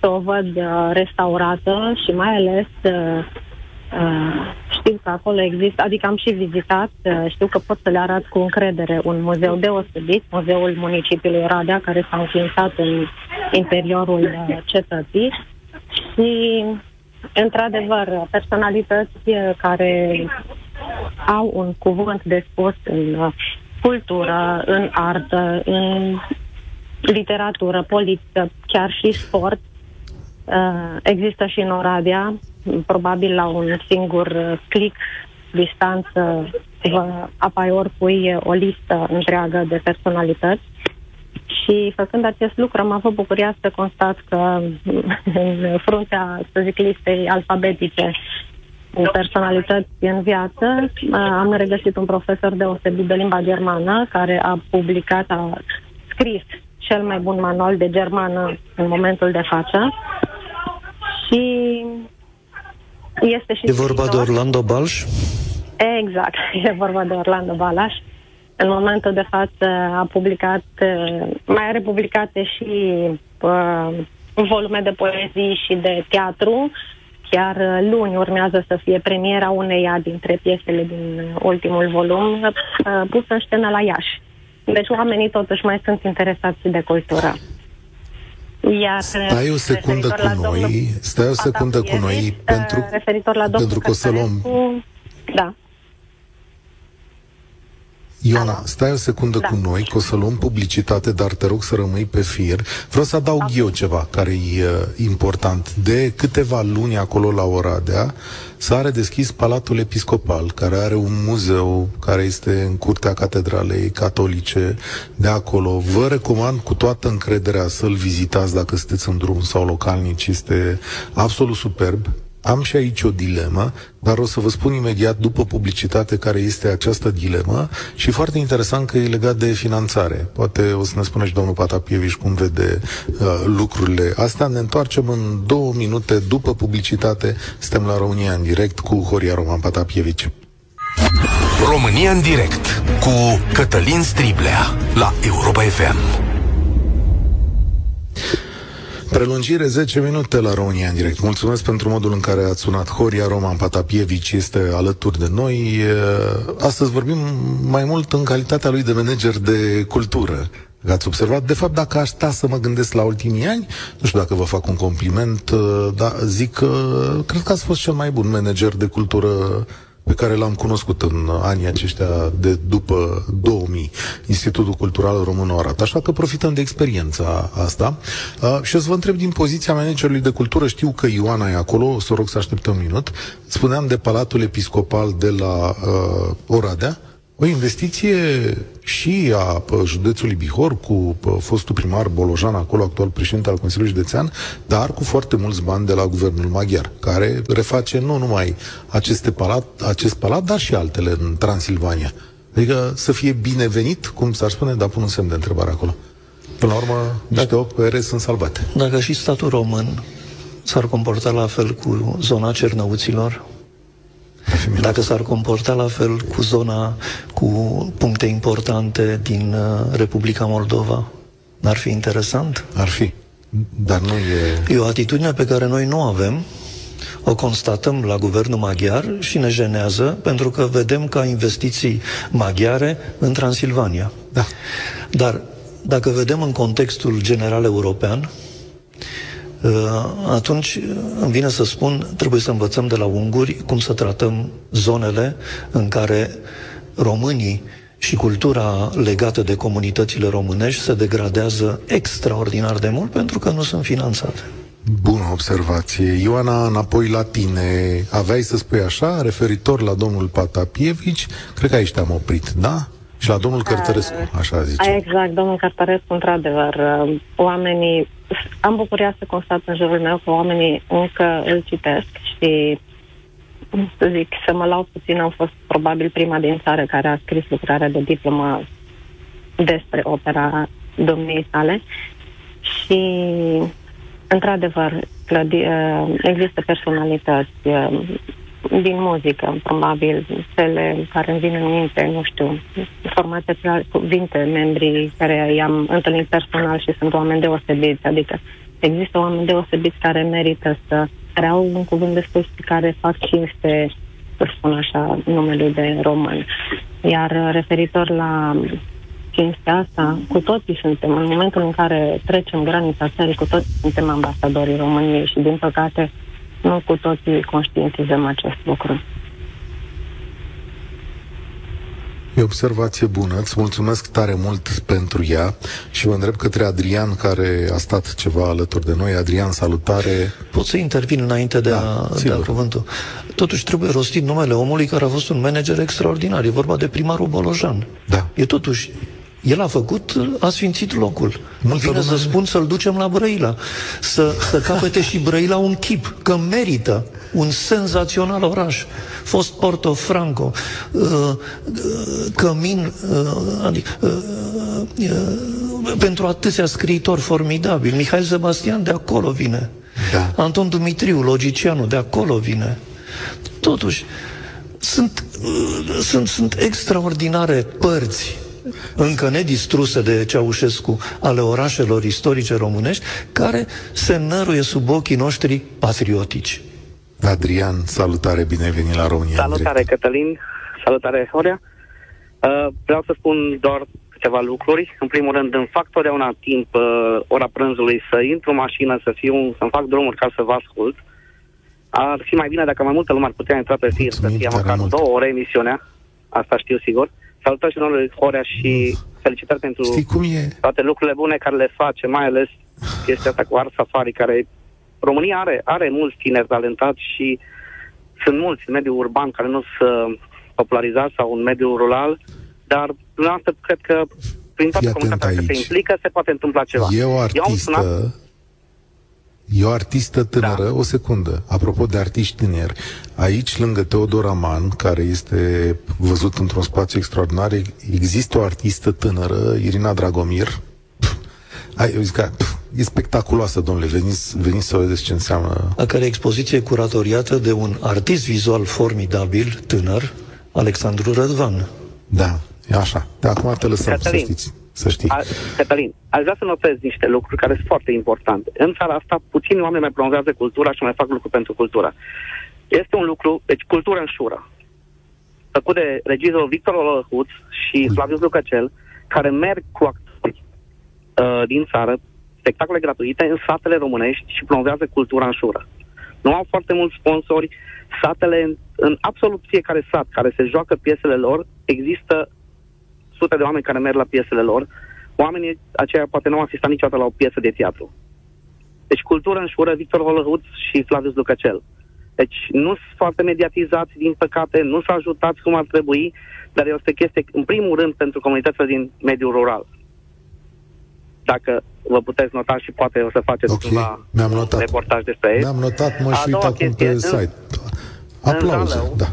să o văd uh, restaurată și mai ales uh, uh, știu că acolo există, adică am și vizitat, uh, știu că pot să le arăt cu încredere un muzeu deosebit, muzeul municipiului Oradea, care s-a înființat în interiorul uh, cetății. Și într-adevăr, personalități care au un cuvânt de spus în uh, cultură, în artă, în literatură, politică, chiar și sport. Uh, există și în Oradea, probabil la un singur click distanță vă apare oricui o listă întreagă de personalități și făcând acest lucru am avut bucuria să constat că în fruntea, să zic, listei alfabetice cu personalități în viață, am regăsit un profesor deosebit de limba germană care a publicat, a scris cel mai bun manual de germană în momentul de față și este și... E vorba de Orlando Balș? Exact, e vorba de Orlando Balaș. În momentul de față a publicat, uh, mai are publicate și uh, volume de poezii și de teatru. Chiar uh, luni urmează să fie premiera uneia dintre piesele din ultimul volum, uh, pusă în scenă la Iași. Deci oamenii totuși mai sunt interesați de cultură. Iar stai o secundă cu noi, stai o secundă cu noi pentru, referitor la pentru că o să luăm... Da. Ioana, Alo? stai o secundă da. cu noi, că o să luăm publicitate, dar te rog să rămâi pe fir. Vreau să adaug okay. eu ceva care e uh, important. De câteva luni acolo la Oradea s-a redeschis Palatul Episcopal, care are un muzeu care este în curtea Catedralei Catolice de acolo. Vă recomand cu toată încrederea să-l vizitați dacă sunteți în drum sau localnici. Este absolut superb am și aici o dilemă, dar o să vă spun imediat după publicitate care este această dilemă și foarte interesant că e legat de finanțare. Poate o să ne spună și domnul Patapieviș cum vede uh, lucrurile astea. Ne întoarcem în două minute după publicitate. Suntem la România în direct cu Horia Roman Patapievici. România în direct cu Cătălin Striblea la Europa FM. Prelungire 10 minute la România în direct. Mulțumesc pentru modul în care ați sunat. Horia Roman Patapievici este alături de noi. Astăzi vorbim mai mult în calitatea lui de manager de cultură. Ați observat? De fapt, dacă aș sta să mă gândesc la ultimii ani, nu știu dacă vă fac un compliment, dar zic că cred că ați fost cel mai bun manager de cultură pe care l-am cunoscut în anii aceștia de după 2000, Institutul Cultural Român Orat. Așa că profităm de experiența asta. Uh, și o să vă întreb din poziția managerului de cultură, știu că Ioana e acolo, o să rog să așteptăm un minut. Spuneam de Palatul Episcopal de la uh, Oradea, o investiție și a județului Bihor cu fostul primar Bolojan, acolo actual președinte al Consiliului Județean, dar cu foarte mulți bani de la guvernul maghiar, care reface nu numai aceste palat, acest palat, dar și altele în Transilvania. Adică să fie binevenit, cum s-ar spune, dar pun un semn de întrebare acolo. Până la urmă, niște opere sunt salvate. Dacă și statul român s-ar comporta la fel cu zona Cernăuților, dacă s-ar comporta la fel cu zona, cu puncte importante din uh, Republica Moldova, n-ar fi interesant? Ar fi, dar nu e... E o atitudine pe care noi nu avem, o constatăm la guvernul maghiar și ne jenează pentru că vedem ca investiții maghiare în Transilvania. Da. Dar dacă vedem în contextul general european, Uh, atunci îmi vine să spun, trebuie să învățăm de la unguri cum să tratăm zonele în care românii și cultura legată de comunitățile românești se degradează extraordinar de mult pentru că nu sunt finanțate. Bună observație. Ioana, înapoi la tine. Aveai să spui așa, referitor la domnul Patapievici, cred că aici te-am oprit, da? Și la domnul Cărtărescu, așa zice. Exact, domnul Cărtărescu, într-adevăr. Uh, oamenii, am bucuria să constat în jurul meu că oamenii încă îl citesc și să zic, să mă lau puțin, am fost probabil prima din țară care a scris lucrarea de diplomă despre opera domniei sale și într-adevăr uh, există personalități uh, din muzică, probabil, cele care îmi vin în minte, nu știu, formate cuvinte, membrii care i-am întâlnit personal și sunt oameni deosebiți, adică există oameni deosebiți care merită să, care au un cuvânt de spus și care fac cinste, să spun așa, numele de român. Iar referitor la cinstea asta, cu toții suntem, în momentul în care trecem granița țării, cu toții suntem ambasadorii României și, din păcate, nu cu toții conștientizăm acest lucru. E o observație bună, îți mulțumesc tare mult pentru ea și vă întreb către Adrian, care a stat ceva alături de noi. Adrian, salutare! Pot să intervin înainte de, da, a, de a cuvântul. Totuși trebuie rostit numele omului care a fost un manager extraordinar. E vorba de primarul Bolojan. Da. E totuși el a făcut, a sfințit locul. Nu vine să spun să-l ducem la Brăila. Să, să capete și Brăila un chip, că merită un senzațional oraș. Fost Porto Franco, uh, uh, Cămin, uh, adică, uh, uh, pentru atâția scriitori formidabili. Mihail Sebastian de acolo vine. Da. Anton Dumitriu, logicianul, de acolo vine. Totuși, sunt, uh, sunt, sunt extraordinare părți încă nedistruse de Ceaușescu ale orașelor istorice românești, care se năruie sub ochii noștri patriotici. Adrian, salutare, bine ai venit la România. Salutare, Cătălin, salutare, Horea. Uh, vreau să spun doar câteva lucruri. În primul rând, îmi fac totdeauna timp, uh, ora prânzului, să intru în mașină, să fiu, să-mi fac drumuri ca să vă ascult. Ar fi mai bine dacă mai multă lume ar putea intra pe fir, să fie măcar mult. două ore emisiunea. Asta știu sigur. Salutări și domnului Horea și felicitări pentru Știi cum e? toate lucrurile bune care le face, mai ales chestia asta cu Art Safari, care România are, are mulți tineri talentați și sunt mulți în mediul urban care nu sunt popularizați sau în mediul rural, dar dumneavoastră cred că prin toată comunitatea care se implică se poate întâmpla ceva. E o artistă, E o artistă tânără, da. o secundă, apropo de artiști tineri. Aici, lângă Teodor Aman, care este văzut într-un spațiu extraordinar, există o artistă tânără, Irina Dragomir. Pff, ai, eu zic că, pf, e spectaculoasă, domnule, veniți, veniți să vedeți ce înseamnă. A care expoziție curatoriată de un artist vizual formidabil, tânăr, Alexandru Rădvan. Da, e așa. De acum te lăsăm Cătălin, să știți. Să știi. A, Cătălin, aș vrea să notez niște lucruri care sunt foarte importante. În țara asta, puțini oameni mai promovează cultura și mai fac lucruri pentru cultura. Este un lucru, deci cultură în șură, făcut de regizorul Victor Olăhuț și Flavius Lucăcel, care merg cu actori uh, din țară, spectacole gratuite în satele românești și promovează cultura în șură. Nu au foarte mulți sponsori, satele, în, în absolut fiecare sat care se joacă piesele lor, există sute de oameni care merg la piesele lor, oamenii aceia poate nu au asistat niciodată la o piesă de teatru. Deci cultură în șură, Victor Holăhuț și Flavius Lucăcel. Deci nu sunt foarte mediatizați, din păcate, nu s-au ajutat cum ar trebui, dar este chestie, în primul rând, pentru comunitățile din mediul rural. Dacă vă puteți nota și poate o să faceți okay. cumva Mi-am notat. reportaj despre ei. Mi-am notat, mă și uit acum pe site. Aplauze, da.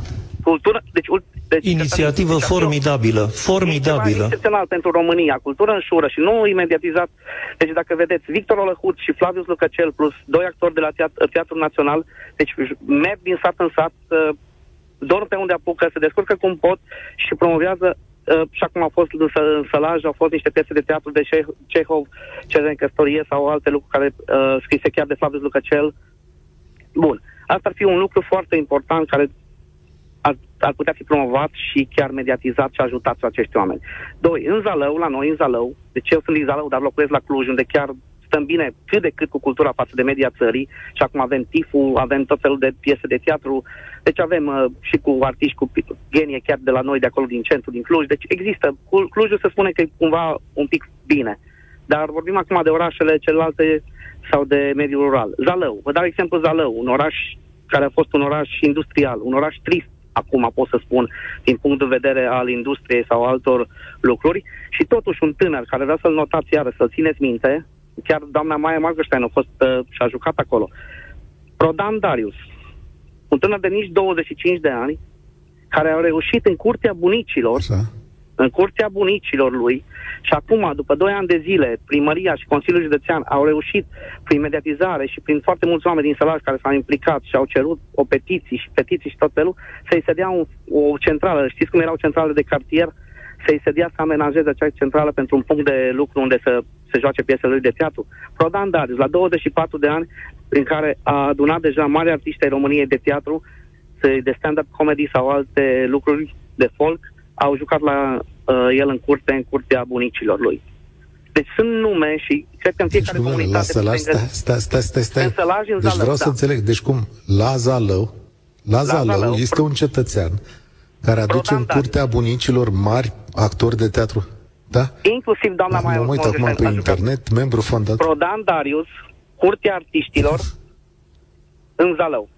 Cultură, deci deci, Inițiativă deci, formidabilă, formidabilă. E excepțional pentru România, cultură în șură și nu imediatizat. Deci dacă vedeți, Victor Olăhut și Flavius Lucăcel plus doi actori de la Teatru, Teatrul Național, deci merg din sat în sat, uh, dorm pe unde apucă, se descurcă cum pot și promovează uh, și acum au fost în, în sălaj, au fost niște piese de teatru de Cehov, Cezan Căstorie sau alte lucruri care uh, scrise chiar de Flavius Lucăcel. Bun. Asta ar fi un lucru foarte important care ar, ar putea fi promovat și chiar mediatizat și ajutat acești oameni. Doi, în Zalău, la noi în Zalău, deci eu sunt din Zalău, dar locuiesc la Cluj, unde chiar stăm bine cât de cât cu cultura față de media țării și acum avem tifu, avem tot felul de piese de teatru, deci avem uh, și cu artiști cu genie chiar de la noi, de acolo din centru, din Cluj, deci există. Clujul se spune că e cumva un pic bine, dar vorbim acum de orașele celelalte sau de mediul rural. Zalău, vă dau exemplu Zalău, un oraș care a fost un oraș industrial, un oraș trist acum pot să spun, din punct de vedere al industriei sau altor lucruri. Și totuși un tânăr care vrea să-l notați iară, să-l țineți minte, chiar doamna Maia Margăștein a fost uh, și a jucat acolo. Prodan Darius, un tânăr de nici 25 de ani, care a reușit în curtea bunicilor, Așa în curtea bunicilor lui și acum, după 2 ani de zile, primăria și Consiliul Județean au reușit, prin mediatizare și prin foarte mulți oameni din sălaj care s-au implicat și au cerut o petiție și petiții și tot felul, să-i se dea un, o centrală. Știți cum erau centrale de cartier? Să-i se dea să amenajeze acea centrală pentru un punct de lucru unde să se joace piesele lui de teatru. Prodan Darius, la 24 de ani, prin care a adunat deja mari artiști ai României de teatru, de stand-up comedy sau alte lucruri de folk, au jucat la uh, el în curte, în curtea bunicilor lui. Deci sunt nume și cred că în fiecare deci, comunitate... La sălaj, stai, stai, stai, stai, stai. În sălaj, în deci Zalău, vreau da. să înțeleg. Deci cum? La Zalău, la Zalău, la Zalău este un cetățean care aduce în curtea bunicilor mari actori de teatru. Da? Inclusiv doamna da, Maia Mă uit acum pe internet, membru fondat. Prodan Darius, Curtea Artiștilor, în Zalău.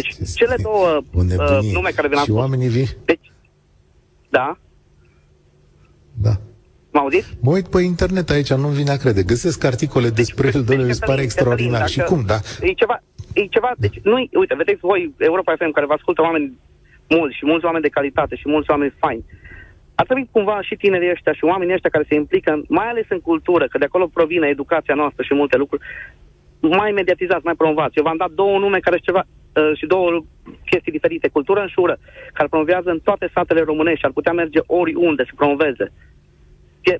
Deci cele două uh, nume care vin Și oamenii vin? Deci, da. Da. M auzit? Mă uit pe internet aici, nu vine a crede. Găsesc articole deci, despre el, deci, îți pare extraordinar. Și cum, da? E ceva, e ceva, deci nu uite, vedeți voi Europa FM care vă ascultă oameni mulți și mulți oameni de calitate și mulți oameni faini. Ar trebui cumva și tinerii ăștia și oamenii ăștia care se implică, mai ales în cultură, că de acolo provine educația noastră și multe lucruri, mai mediatizați, mai promovați. Eu v-am dat două nume care sunt ceva uh, și două chestii diferite. Cultură în șură, care promovează în toate satele românești și ar putea merge oriunde să promoveze.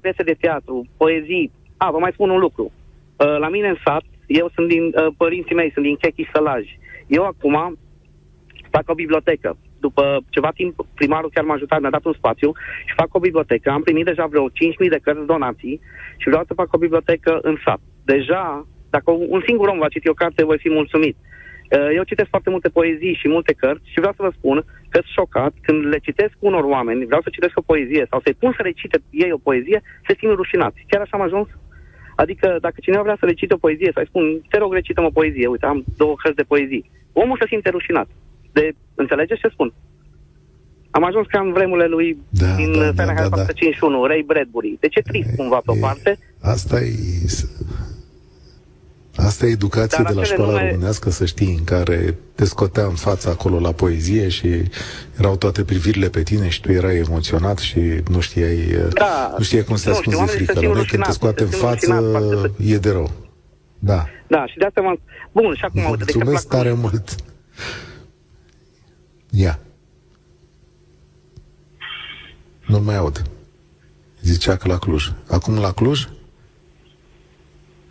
Piese de teatru, poezii. A, vă mai spun un lucru. Uh, la mine în sat, eu sunt din, uh, părinții mei sunt din Chechi Sălaj. Eu acum fac o bibliotecă. După ceva timp, primarul chiar m-a ajutat, mi-a dat un spațiu și fac o bibliotecă. Am primit deja vreo 5.000 de cărți donații și vreau să fac o bibliotecă în sat. Deja dacă un singur om va citi o carte, voi fi mulțumit. Uh, eu citesc foarte multe poezii și multe cărți și vreau să vă spun că sunt șocat când le citesc unor oameni, vreau să citesc o poezie sau să-i pun să recite ei o poezie, se simt rușinați. Chiar așa am ajuns? Adică dacă cineva vrea să recite o poezie, să-i spun, te rog, recită o poezie, uite, am două cărți de poezii. Omul se simte rușinat. De, înțelegeți ce spun? Am ajuns ca în vremurile lui da, din da, Fahrenheit da, da, da. 51, Ray Bradbury. De ce trist cumva pe o parte? Asta e Asta e educație Dar de la școala nume... românească, să știi, în care te scotea în fața acolo la poezie și erau toate privirile pe tine și tu erai emoționat și nu știai, da, nu știai cum să ascunzi frica. La noi când te scoate în față, e de rău. Da. Da, și de asta m-am... Bun, și acum... Mulțumesc tare mult. Ia. Nu mai aud. Zicea că la Cluj. Acum la Cluj?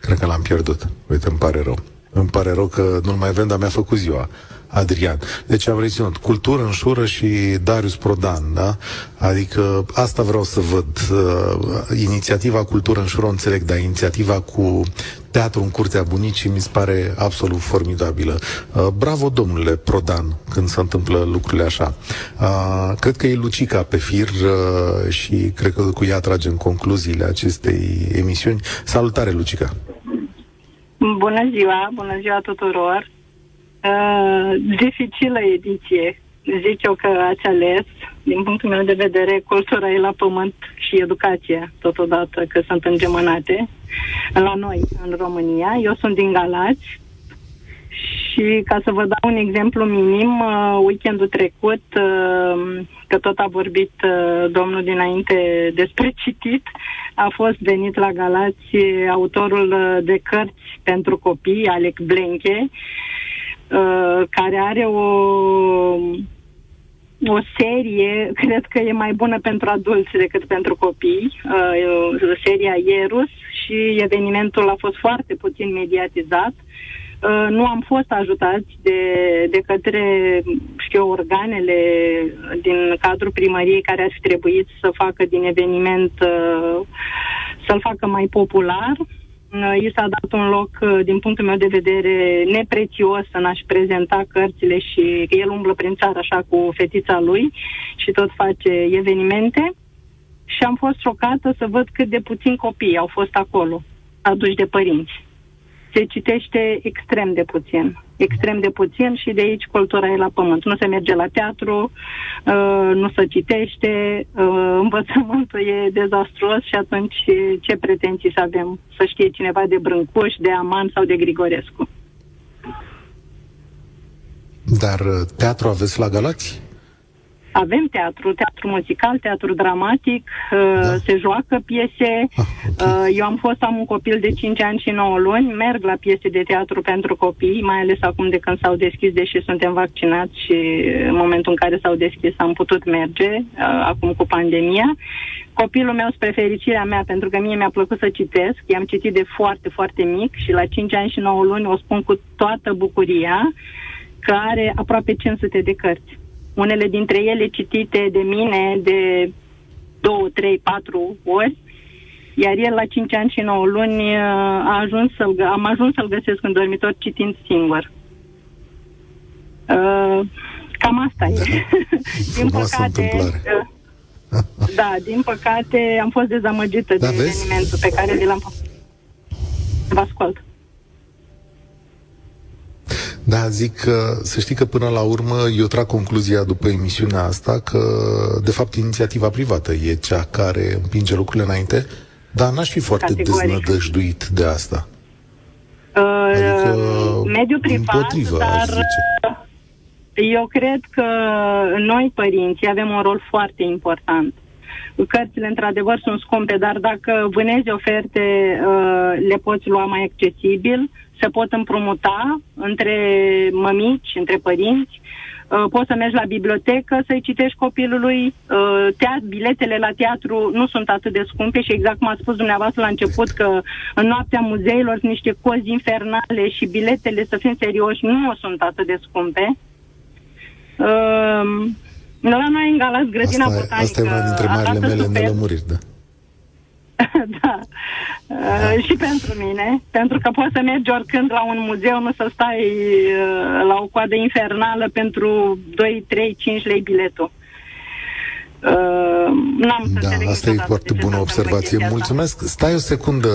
Cred că l-am pierdut. Uite, îmi pare rău. Îmi pare rău că nu-l mai avem, dar mi-a făcut ziua. Adrian. Deci am reținut cultură în șură și Darius Prodan, da? Adică asta vreau să văd. Uh, inițiativa Cultură în șură înțeleg, dar inițiativa cu teatru în curtea bunicii mi se pare absolut formidabilă. Uh, bravo, domnule Prodan, când se întâmplă lucrurile așa. Uh, cred că e Lucica pe fir uh, și cred că cu ea tragem concluziile acestei emisiuni. Salutare, Lucica! Bună ziua, bună ziua tuturor! Uh, dificilă ediție. Zic eu că ați ales, din punctul meu de vedere, cultura e la pământ și educația, totodată, că sunt îngemănate la noi, în România. Eu sunt din Galați și ca să vă dau un exemplu minim, uh, weekendul trecut, uh, că tot a vorbit uh, domnul dinainte despre citit, a fost venit la Galați autorul uh, de cărți pentru copii, Alec Blenche, Uh, care are o, o serie, cred că e mai bună pentru adulți decât pentru copii, uh, seria Ierus și evenimentul a fost foarte puțin mediatizat. Uh, nu am fost ajutați de, de către, știu, organele din cadrul primăriei care ar fi trebuit să facă din eveniment, uh, să-l facă mai popular. Uh, i s-a dat un loc, uh, din punctul meu de vedere, neprețios în a-și prezenta cărțile și că el umblă prin țară așa cu fetița lui și tot face evenimente. Și am fost șocată să văd cât de puțini copii au fost acolo, aduși de părinți se citește extrem de puțin. Extrem de puțin și de aici cultura e la pământ. Nu se merge la teatru, uh, nu se citește, uh, învățământul e dezastruos și atunci ce pretenții să avem? Să știe cineva de Brâncuș, de Aman sau de Grigorescu. Dar uh, teatru aveți la Galați? Avem teatru, teatru muzical, teatru dramatic, uh, da. se joacă piese. Ah, okay. Uh, eu am fost, am un copil de 5 ani și 9 luni, merg la piese de teatru pentru copii, mai ales acum de când s-au deschis, deși suntem vaccinați și în momentul în care s-au deschis am putut merge, uh, acum cu pandemia. Copilul meu, spre fericirea mea, pentru că mie mi-a plăcut să citesc, i-am citit de foarte, foarte mic și la 5 ani și 9 luni o spun cu toată bucuria că are aproape 500 de cărți unele dintre ele citite de mine de două, trei, patru ori, iar el la 5 ani și 9 luni uh, a ajuns să-l, am ajuns să-l găsesc în dormitor citind singur. Uh, cam asta e. din păcate, uh, da, din păcate am fost dezamăgită da, de vezi? evenimentul pe care l-am făcut. Vă ascult. Da, zic că, să știi că până la urmă eu trag concluzia după emisiunea asta că, de fapt, inițiativa privată e cea care împinge lucrurile înainte, dar n-aș fi foarte Categoric. deznădăjduit de asta. Uh, adică, mediul privat, dar zice. eu cred că noi, părinții, avem un rol foarte important. Cărțile, într-adevăr, sunt scumpe, dar dacă vânezi oferte, uh, le poți lua mai accesibil, se pot împrumuta între mămici, între părinți, uh, poți să mergi la bibliotecă să-i citești copilului. Uh, teat, biletele la teatru nu sunt atât de scumpe și exact cum a spus dumneavoastră la început că în noaptea muzeilor sunt niște cozi infernale și biletele, să fim serioși, nu sunt atât de scumpe. Uh, la noi în Galați, grădina asta, botanică... Asta e una dintre marile mele super. nelămuriri, da. da. Uh, și pentru mine, pentru că poți să mergi oricând la un muzeu, nu să stai uh, la o coadă infernală pentru 2, 3, 5 lei biletul. Uh, n-am să da, asta e foarte bună observație. Mulțumesc. Stai o secundă,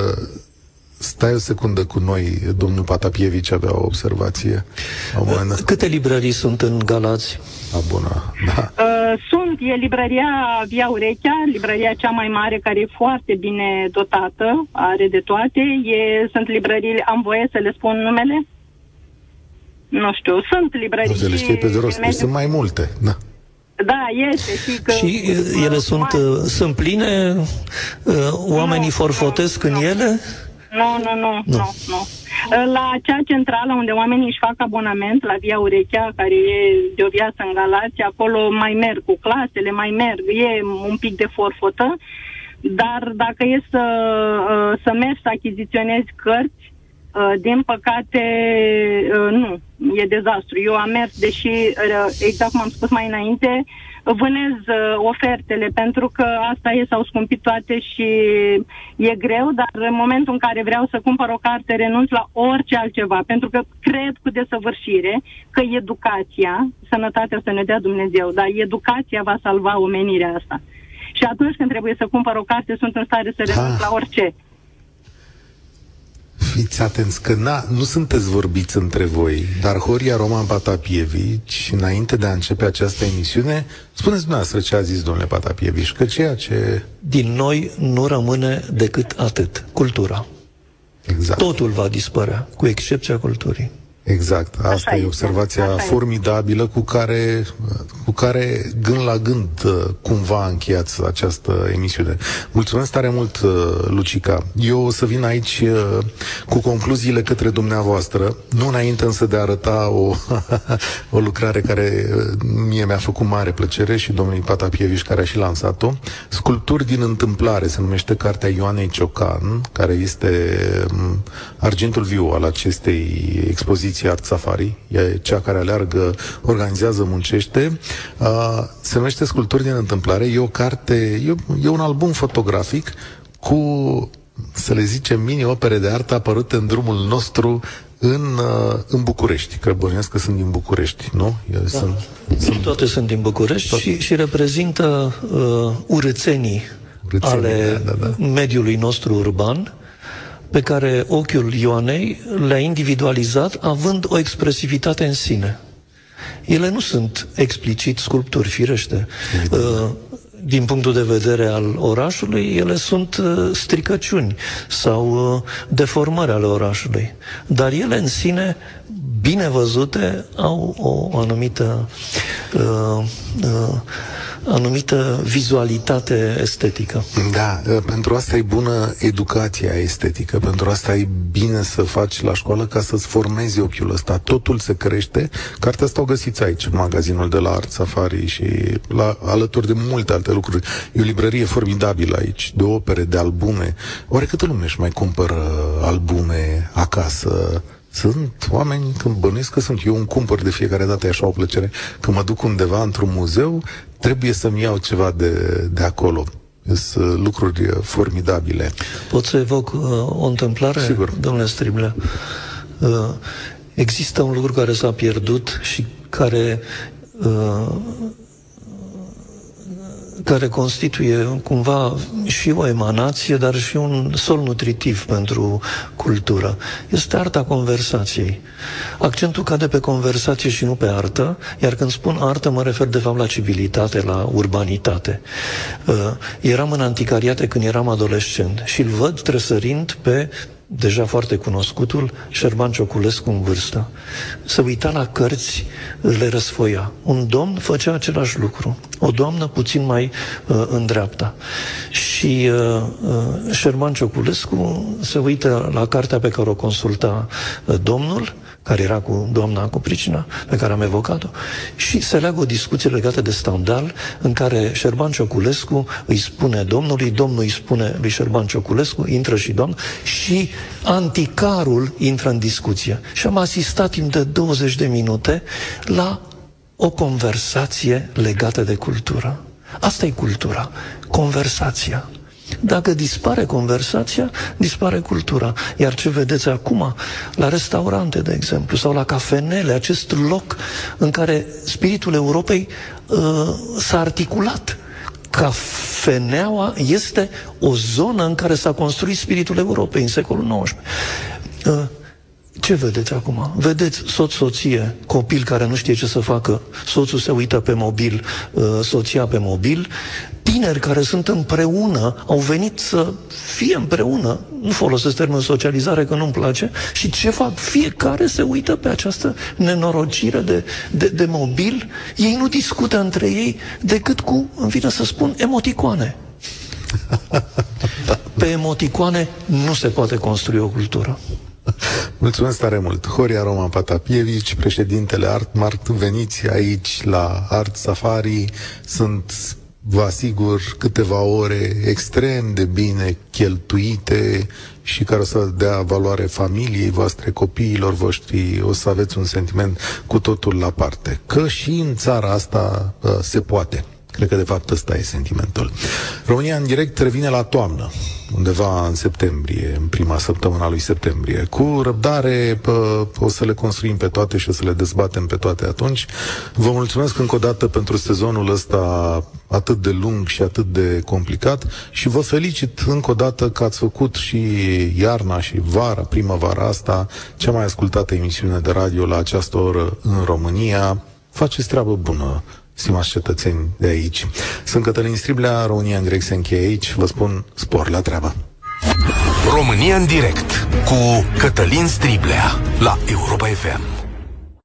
Stai o secundă cu noi, domnul Patapievici avea o observație. Uh, câte librării sunt în Galați? A, bună, da. Uh, sunt, e librăria Via Urechea, librăria cea mai mare, care e foarte bine dotată, are de toate. E, sunt librării, am voie să le spun numele? Nu știu, sunt librării... Nu se le știe pe de rost, sunt mai multe, da. Da, este. Și, că, și uh, ele sunt, uh, sunt pline? Uh, oamenii nu, forfotesc nu, în nu. ele? Nu, nu, nu, nu, nu. nu. La cea centrală unde oamenii își fac abonament, la Via Urechea, care e de o viață în Galați, acolo mai merg cu clasele, mai merg, e un pic de forfotă, dar dacă e să, să mergi să achiziționezi cărți, din păcate, nu, e dezastru. Eu am mers, deși, exact cum am spus mai înainte, vânez uh, ofertele, pentru că asta e, s-au scumpit toate și e greu, dar în momentul în care vreau să cumpăr o carte, renunț la orice altceva, pentru că cred cu desăvârșire că educația, sănătatea să ne dea Dumnezeu, dar educația va salva omenirea asta. Și atunci când trebuie să cumpăr o carte, sunt în stare să renunț la orice fiți atenți că na, nu sunteți vorbiți între voi, dar Horia Roman Patapievici, înainte de a începe această emisiune, spuneți dumneavoastră ce a zis domnule Patapievici, că ceea ce... Din noi nu rămâne decât atât, cultura. Exact. Totul va dispărea, cu excepția culturii. Exact, asta Așa e observația Așa formidabilă cu care, cu care gând la gând uh, cumva încheiați această emisiune. Mulțumesc tare mult, uh, Lucica. Eu o să vin aici uh, cu concluziile către dumneavoastră, nu înainte însă de a arăta o, o lucrare care mie mi-a făcut mare plăcere și domnului Patapieviș care a și lansat-o. Sculpturi din întâmplare se numește cartea Ioanei Ciocan, care este um, argentul viu al acestei expoziții expoziție Art Safari, e cea care aleargă, organizează, muncește. Uh, se numește Sculpturi din întâmplare. E o carte, e, e un album fotografic cu, să le zicem, mini-opere de artă apărute în drumul nostru în, uh, în București, că bănuiesc că sunt din București, nu? Da. Sunt, sunt... Toate sunt din București tot... și, și reprezintă uh, urățenii, urățenii ale da, da, da. mediului nostru urban pe care ochiul Ioanei le-a individualizat având o expresivitate în sine. Ele nu sunt explicit sculpturi, firește. Uh, din punctul de vedere al orașului, ele sunt uh, stricăciuni sau uh, deformări ale orașului. Dar ele în sine, bine văzute, au o anumită uh, uh, anumită vizualitate estetică. Da, pentru asta e bună educația estetică, pentru asta e bine să faci la școală ca să-ți formezi ochiul ăsta. Totul se crește. Cartea asta o găsiți aici, în magazinul de la Art Safari și la, alături de multe alte lucruri. E o librărie formidabilă aici, de opere, de albume. Oare câtă lume își mai cumpără albume acasă? Sunt oameni, când bănuiesc că sunt, eu îmi cumpăr de fiecare dată, e așa o plăcere, când mă duc undeva într-un muzeu, trebuie să-mi iau ceva de, de acolo. Sunt uh, lucruri uh, formidabile. Pot să evoc uh, o întâmplare, Sigur. domnule Striblea? Uh, există un lucru care s-a pierdut și care uh, care constituie cumva și o emanație, dar și un sol nutritiv pentru cultură. Este arta conversației. Accentul cade pe conversație și nu pe artă, iar când spun artă mă refer de fapt la civilitate, la urbanitate. Uh, eram în anticariate când eram adolescent și îl văd tresărind pe deja foarte cunoscutul, Șerban Cioculescu în vârstă. Se uita la cărți, le răsfoia. Un domn făcea același lucru. O doamnă puțin mai uh, în dreapta. Și uh, uh, Șerban Cioculescu se uită la cartea pe care o consulta uh, domnul care era cu doamna cu pricina pe care am evocat-o, și se leagă o discuție legată de standal în care Șerban Cioculescu îi spune domnului, domnul îi spune lui Șerban Cioculescu, intră și domn, și anticarul intră în discuție. Și am asistat timp de 20 de minute la o conversație legată de cultură. Asta e cultura, conversația. Dacă dispare conversația, dispare cultura. Iar ce vedeți acum, la restaurante, de exemplu, sau la cafenele, acest loc în care spiritul Europei uh, s-a articulat Cafeneaua este o zonă în care s-a construit spiritul Europei în secolul XIX. Uh, ce vedeți acum? Vedeți soț-soție, copil care nu știe ce să facă, soțul se uită pe mobil, uh, soția pe mobil, tineri care sunt împreună, au venit să fie împreună, nu folosesc termenul socializare că nu-mi place, și ce fac? Fiecare se uită pe această nenorocire de, de, de mobil, ei nu discută între ei decât cu, îmi vine să spun, emoticoane. Pe emoticoane nu se poate construi o cultură. Mulțumesc tare mult. Horia Roman Patapievici, președintele Art Mart, veniți aici la Art Safari. Sunt vă asigur, câteva ore extrem de bine cheltuite și care o să dea valoare familiei voastre, copiilor voștri, o să aveți un sentiment cu totul la parte. Că și în țara asta uh, se poate. Cred că, de fapt, ăsta e sentimentul. România în direct revine la toamnă, undeva în septembrie, în prima săptămână a lui septembrie. Cu răbdare pă, o să le construim pe toate și o să le dezbatem pe toate atunci. Vă mulțumesc încă o dată pentru sezonul ăsta atât de lung și atât de complicat și vă felicit încă o dată că ați făcut și iarna și vara, primăvara asta, cea mai ascultată emisiune de radio la această oră în România. Faceți treabă bună stimați cetățeni de aici. Sunt Cătălin Striblea, România în direct se încheie aici. Vă spun spor la treabă. România în direct cu Cătălin Striblea la Europa FM.